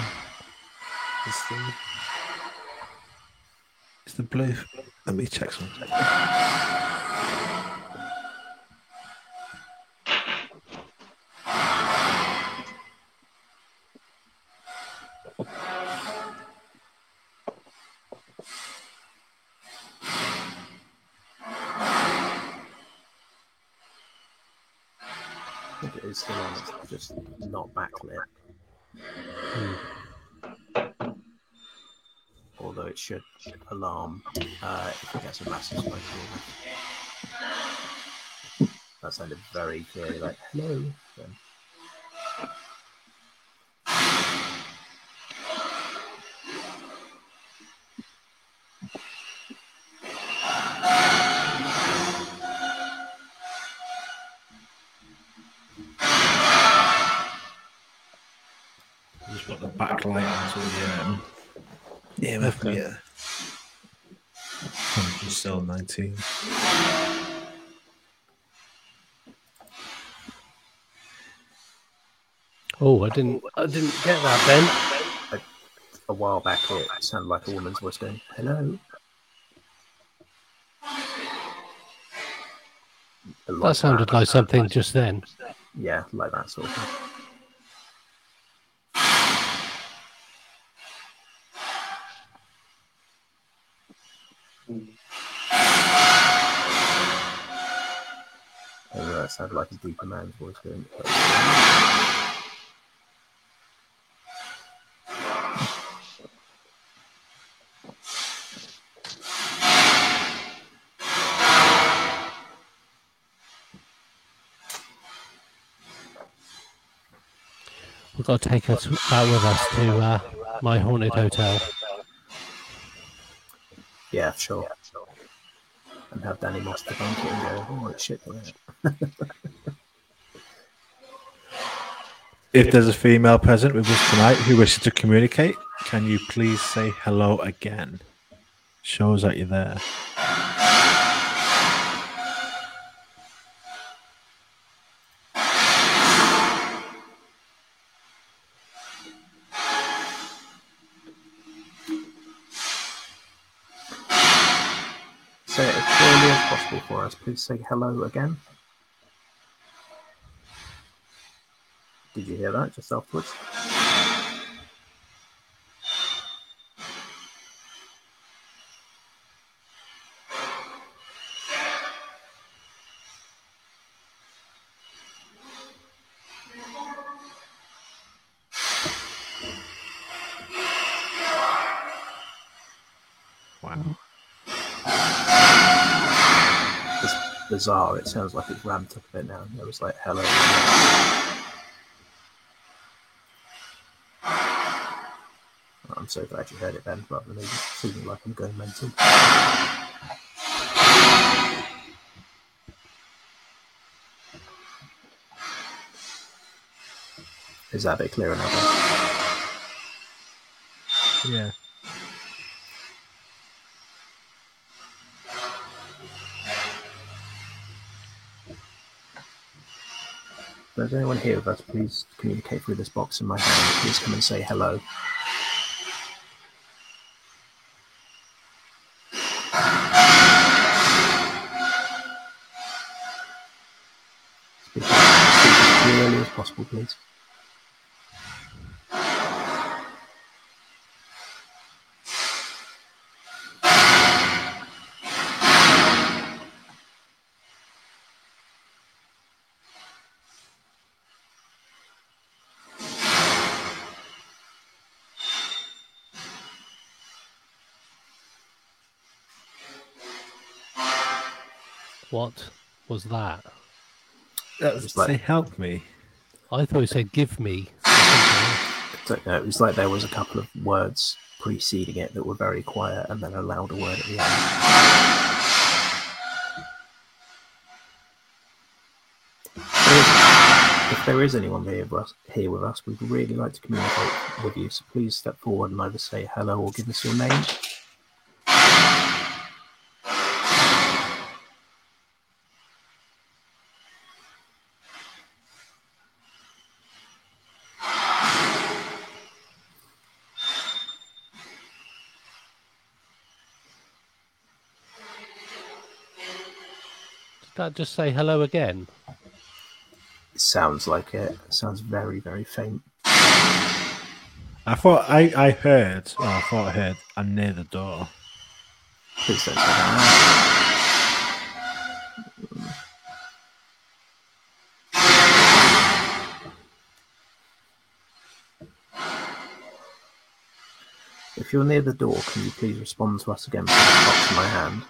It's the, it's the blue. Let me check something. Alarm uh, if it gets a massive spike. That sounded very clearly like hello. Still 19. Oh, I didn't I didn't get that, Ben. A while back, it sounded like a woman's voice going hello. That sounded like something just then. yeah, like that sort of thing. have like a deeper man's voice going. doing it. We've got to take us out with us to uh, my haunted hotel. Yeah, sure. And have Danny Moss the bunker and go, oh, shit, look If there's a female present with us tonight who wishes to communicate, can you please say hello again? Shows that you're there. Say it as clearly as possible for us. Please say hello again. Did you hear that just afterwards? Wow. It's bizarre. It sounds like it's ramped up a bit now. It was like hello. I'm so glad you heard it then, rather than me just feeling like I'm going mental. Is that a bit clearer now? Yeah. If there's anyone here with us, please communicate through this box in my hand. Please come and say hello. Clearly as possible, please. What was that? That was like- Say help me. I thought you said give me. don't know. It was like there was a couple of words preceding it that were very quiet, and then a louder word at the end. If there is anyone here with us, here with us, we'd really like to communicate with you. So please step forward and either say hello or give us your name. That just say hello again? It sounds like it. It sounds very, very faint. I thought I, I heard, or I thought I heard, I'm near the door. Please don't say that. If you're near the door, can you please respond to us again from the box in my hand?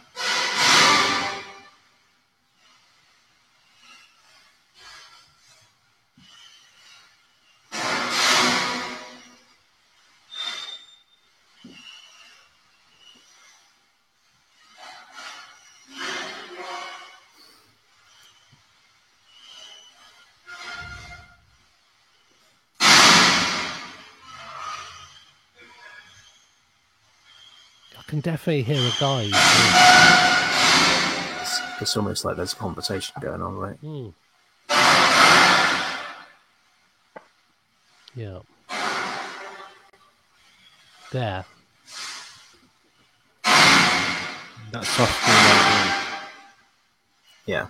Can definitely hear a guy. It's, it's almost like there's a conversation going on, right? Hmm. Yeah. There. That's soft. Yeah.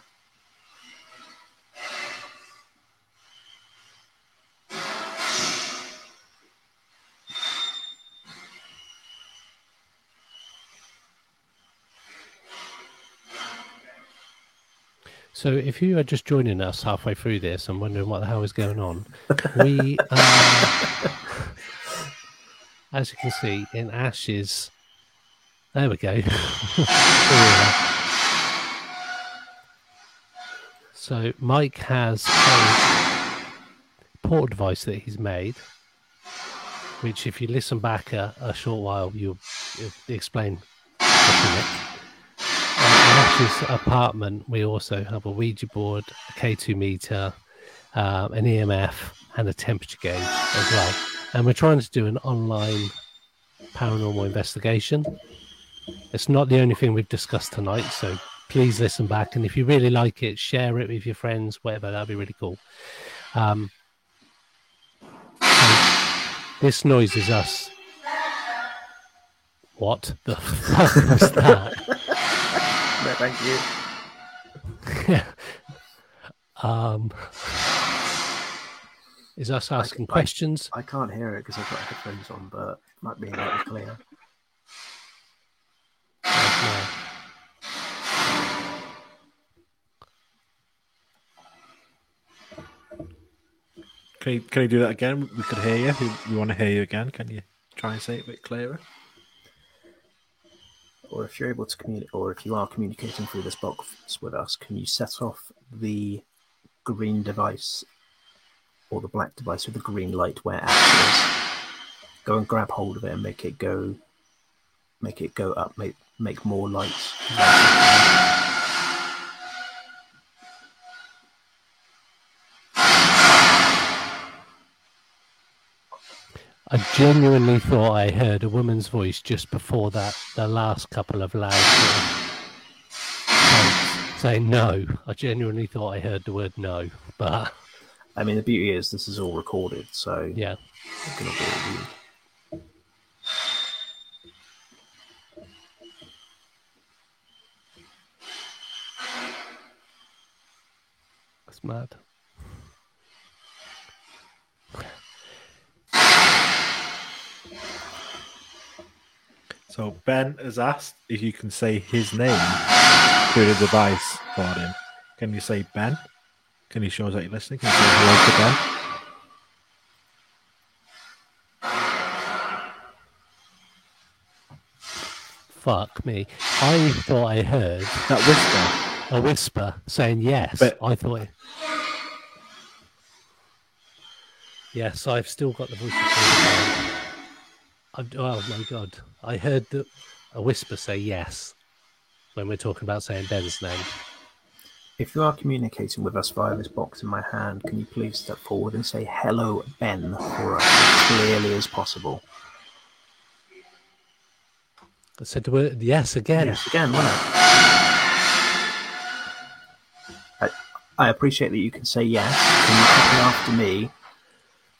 So, if you are just joining us halfway through this and wondering what the hell is going on, we, uh, as you can see, in Ash's. There we go. So, Mike has a portal device that he's made, which, if you listen back a, a short while, you'll, you'll explain. Uh, Ash's apartment, we also have a Ouija board, a K2 meter, um, an EMF, and a temperature gauge as well. And we're trying to do an online paranormal investigation. It's not the only thing we've discussed tonight, so please listen back. And if you really like it, share it with your friends, whatever. That'd be really cool. Um, this noise is us. What the fuck was that? No, thank you. um, is us asking I- questions. I can't hear it because I've got headphones on, but it might be a little clear. No. Can you, can you do that again? We could hear you. We, we want to hear you again. Can you try and say it a bit clearer? Or if you're able to communicate, or if you are communicating through this box with us, can you set off the green device or the black device with the green light where Ash is? Go and grab hold of it and make it go, make it go up, make make more lights. I genuinely thought I heard a woman's voice just before that, the last couple of loud sort of notes saying no. I genuinely thought I heard the word no, but I mean, the beauty is this is all recorded, so yeah. it can all be reviewed. That's mad. So Ben has asked if you can say his name through the device for him. Can you say Ben? Can you show us that you're listening? Can you say hello to Ben? Fuck me. I thought I heard That whisper. a whisper saying yes. But- I thought. It... Yes, I've still got the voice. Oh my god! I heard the, a whisper say yes when we're talking about saying Ben's name. If you are communicating with us via this box in my hand, can you please step forward and say hello, Ben, for us as clearly as possible? I said the word yes again. Yes, again, wasn't? I, I appreciate that you can say yes. Can you come after me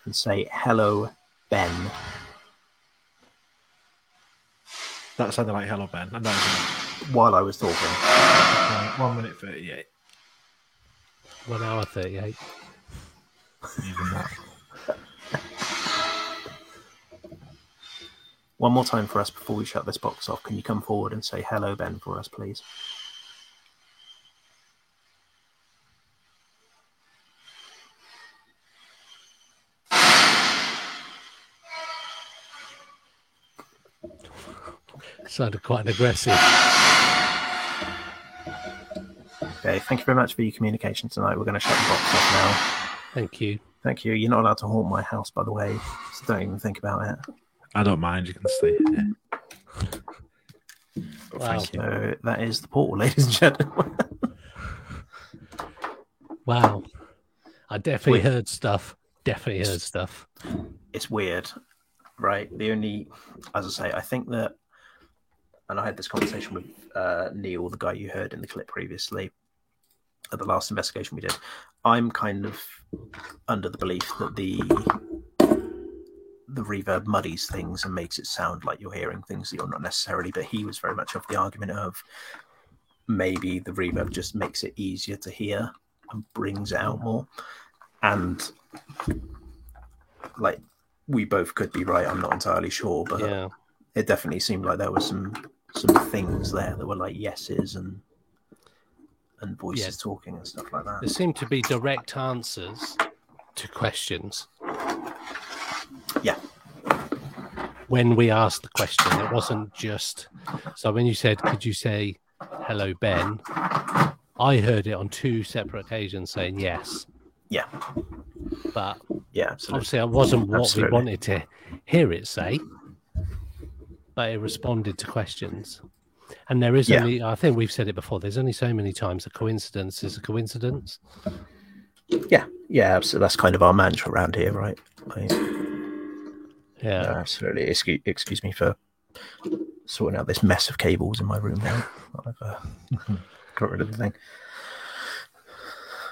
and say hello, Ben? That sounded like hello Ben. I know. it's While I was talking. like One minute thirty-eight. One hour thirty-eight. Even that. One more time for us before we shut this box off. Can you come forward and say hello, Ben, for us, please? Sounded quite aggressive. Okay, thank you very much for your communication tonight. We're going to shut the box off now. Thank you. Thank you. You're not allowed to haunt my house, by the way, so don't even think about it. I don't mind. You can stay here. Wow. Thank you. So that is the portal, ladies and gentlemen. Wow. I definitely Wait. heard stuff. Definitely heard stuff. it's weird, right? The only, as I say, I think that, and I had this conversation with uh, Neil, the guy you heard in the clip previously, at the last investigation we did. I'm kind of under the belief that the the reverb muddies things and makes it sound like you're hearing things that you're not necessarily. But he was very much of the argument of maybe the reverb just makes it easier to hear and brings it out more. And like we both could be right. I'm not entirely sure, but Yeah. it definitely seemed like there was some some things there that were like yeses and and voices Yes. talking and stuff like that. There seemed to be direct answers to questions. Yeah, When we asked the question, it wasn't just. So when you said, could you say hello, Ben? I heard it on two separate occasions saying yes. yeah. but Yeah, absolutely. obviously I wasn't what Absolutely. we wanted to hear it say, but it responded to questions. And there is Yeah. only, I think we've said it before, there's only so many times a coincidence is a coincidence. Yeah, yeah, so That's kind of our mantra around here, right? Like, Yeah. no, absolutely. Excuse, excuse me for sorting out this mess of cables in my room now. I've uh, got rid of the thing.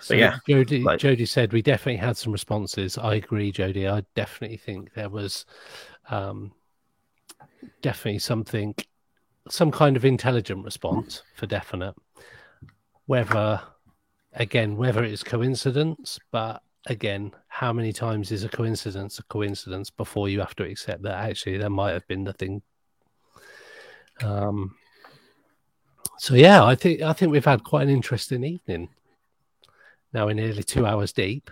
So yeah, Jody, like- Jody said we definitely had some responses. I agree, Jody. I definitely think there was um, definitely something, some kind of intelligent response for definite. Whether, again, whether it's coincidence, but again, how many times is a coincidence a coincidence before you have to accept that actually there might have been nothing. Um. So yeah, I think I think we've had quite an interesting evening now we're nearly two hours deep.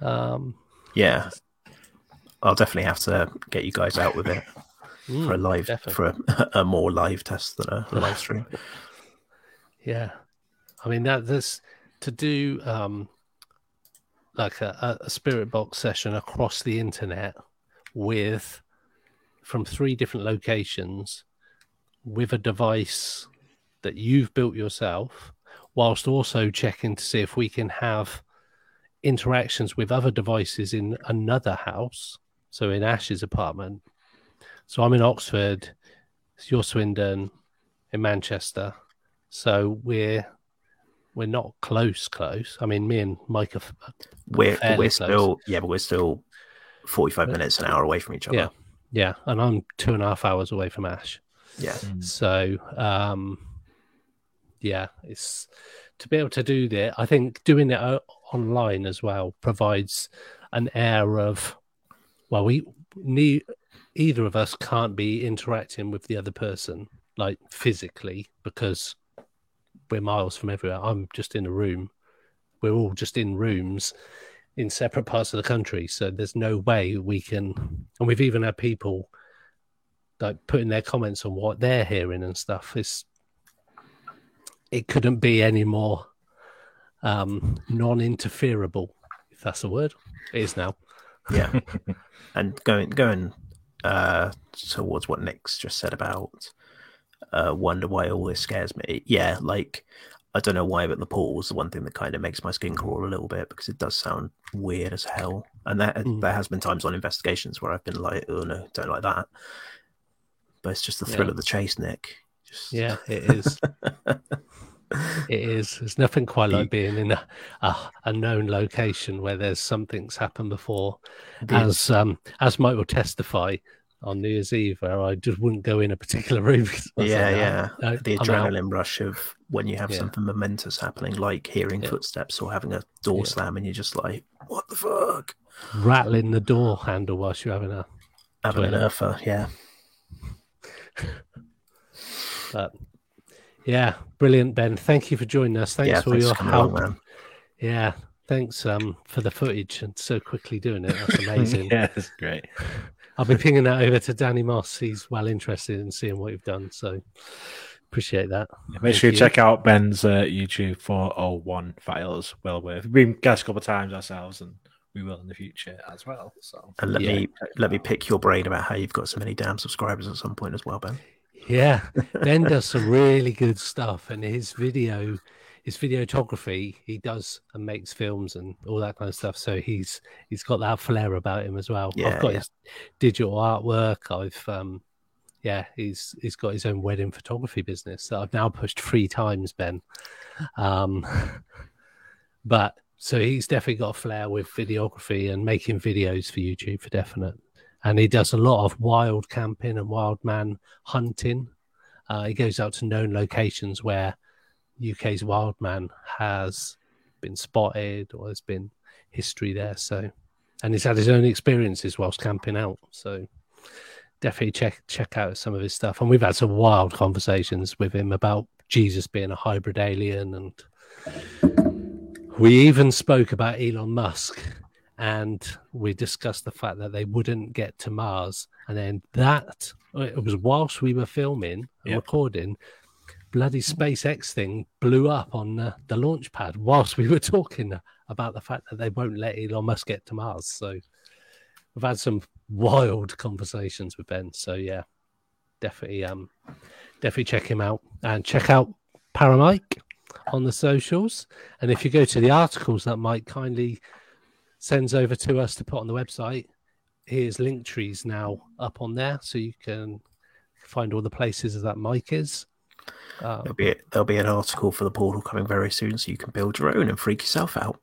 Um, Yeah, I'll definitely have to get you guys out with it mm, for a live, definitely. for a, a more live test than a, a live stream. yeah, I mean that this to do um, like a, a spirit box session across the internet with from three different locations with a device that you've built yourself, whilst also checking to see if we can have interactions with other devices in another house. So in Ash's apartment. So I'm in Oxford, you're Swindon, in Manchester. So we're we're not close, close. I mean, me and Mike are f- We're we're close. still yeah, but we're still forty five minutes an hour away from each other. Yeah. yeah, and I'm two and a half hours away from Ash. yeah, So, um, yeah, it's to be able to do that. I think doing it online as well provides an air of, well, we need either of us can't be interacting with the other person like physically because we're miles from everywhere. I'm just in a room. We're all just in rooms in separate parts of the country. So there's no way we can. And we've even had people like putting their comments on what they're hearing and stuff. It's it couldn't be any more um, non-interferable, if that's a word. It is now. yeah. and going going uh, towards what Nick's just said about uh, wonder why all this scares me. Yeah, like I don't know why, but the portal was the one thing that kind of makes my skin crawl a little bit because it does sound weird as hell. And that Mm. there has been times on investigations where I've been like, oh no, don't like that. But it's just the thrill Yeah. of the chase, Nick. Just Yeah, it is. it is. There's nothing quite like being in a, a, a known location where there's something's happened before. As um, as Mike will testify on New Year's Eve, where I just wouldn't go in a particular room. because yeah, like, yeah. no, the I'm out." adrenaline rush of when you have Yeah. something momentous happening, like hearing Yeah. footsteps or having a door Yeah. slam, and you're just like, "What the fuck?" rattling the door handle whilst you're having a Having an Toilet. earther, yeah. But yeah, brilliant, Ben. Thank you for joining us. Thanks yeah, for thanks your for help. along, man. yeah, thanks um, for the footage and so quickly doing it. That's amazing. yeah, it's great. I'll be pinging that over to Danny Moss. He's well interested in seeing what you've done. So appreciate that. Make Thank sure you you. check out Ben's uh, YouTube 401 files. Well worth. We've been guests a couple of times ourselves, and we will in the future as well. So And let Yeah. me let me pick your brain about how you've got so many damn subscribers at some point as well, Ben. Yeah, Ben does some really good stuff, and his video, his videography, he does and makes films and all that kind of stuff. So he's he's got that flair about him as well. Yeah, I've got yeah. his digital artwork. I've um, yeah, he's he's got his own wedding photography business that I've now pushed three times, Ben. Um, but so he's definitely got a flair with videography and making videos for YouTube for definite. And he does a lot of wild camping and wild man hunting. Uh, he goes out to known locations where UK's wild man has been spotted or there's been history there. So, and he's had his own experiences whilst camping out. So, definitely check check out some of his stuff. And we've had some wild conversations with him about Jesus being a hybrid alien, and we even spoke about Elon Musk. And we discussed the fact that they wouldn't get to Mars, and then that it was whilst we were filming and Yeah. recording, bloody SpaceX thing blew up on the, the launch pad whilst we were talking about the fact that they won't let Elon Musk get to Mars. So we've had some wild conversations with Ben. So yeah, definitely um definitely check him out and check out Para Mike on the socials. And if you go to the articles that Mike kindly sends over to us to put on the website, his link trees now up on there, so you can find all the places that Mike is. Uh, There'll be there'll be an article for the portal coming very soon, so you can build your own and freak yourself out.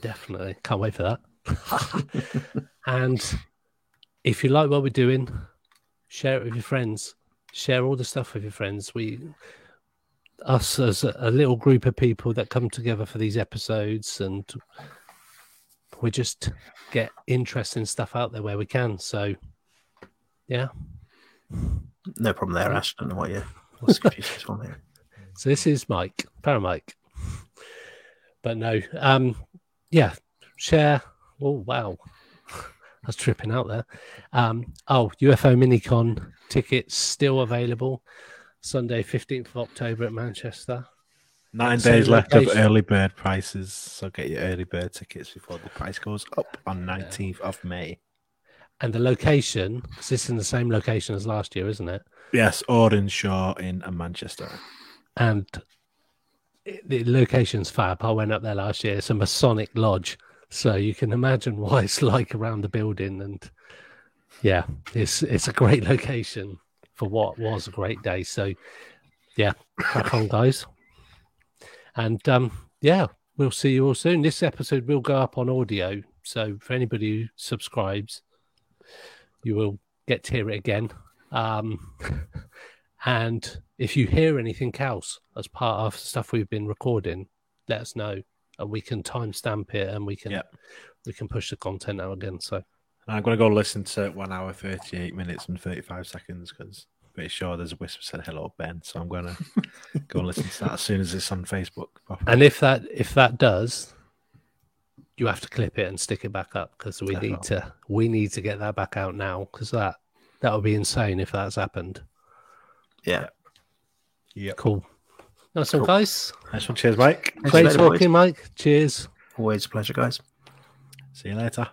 definitely can't wait for that. and if you like what we're doing, share it with your friends. Share all the stuff with your friends. We, us as a, a little group of people that come together for these episodes, and we just get interesting stuff out there where we can. So, yeah. No problem there, Ash. Don't know what you what's confused this one here. So this is Mike, Para Mike. But no, um, yeah, share. Oh wow, I was tripping out there. Um, oh, UFO Minicon tickets still available. Sunday, fifteenth of October at Manchester. Nine Same days left of early bird prices, so get your early bird tickets before the price goes up on 19th of May. And the location, 'cause this is in the same location as last year, isn't it? Yes, Shaw in Manchester. And it- the location's fab. I went up there last year. It's a Masonic lodge, so you can imagine what it's like around the building. And yeah, it's it's a great location for what was a great day. So yeah, crack on, guys. And um, yeah, we'll see you all soon. This episode will go up on audio, so for anybody who subscribes, you will get to hear it again. Um, and if you hear anything else as part of stuff we've been recording, let us know, and we can timestamp it, and we can Yep. we can push the content out again. So I'm going to go listen to one hour, 38 minutes, and 35 seconds because pretty sure there's a whisper said hello, Ben. So I'm going to go and listen to that as soon as it's on Facebook. And if that if that does, you have to clip it and stick it back up because we need to we need to get that back out now because that that would be insane if that's happened. Yeah. Yep. Cool. Nice one, guys. Nice one. Cheers, Mike. Great later, boys. talking, Mike. Cheers. Always a pleasure, guys. See you later.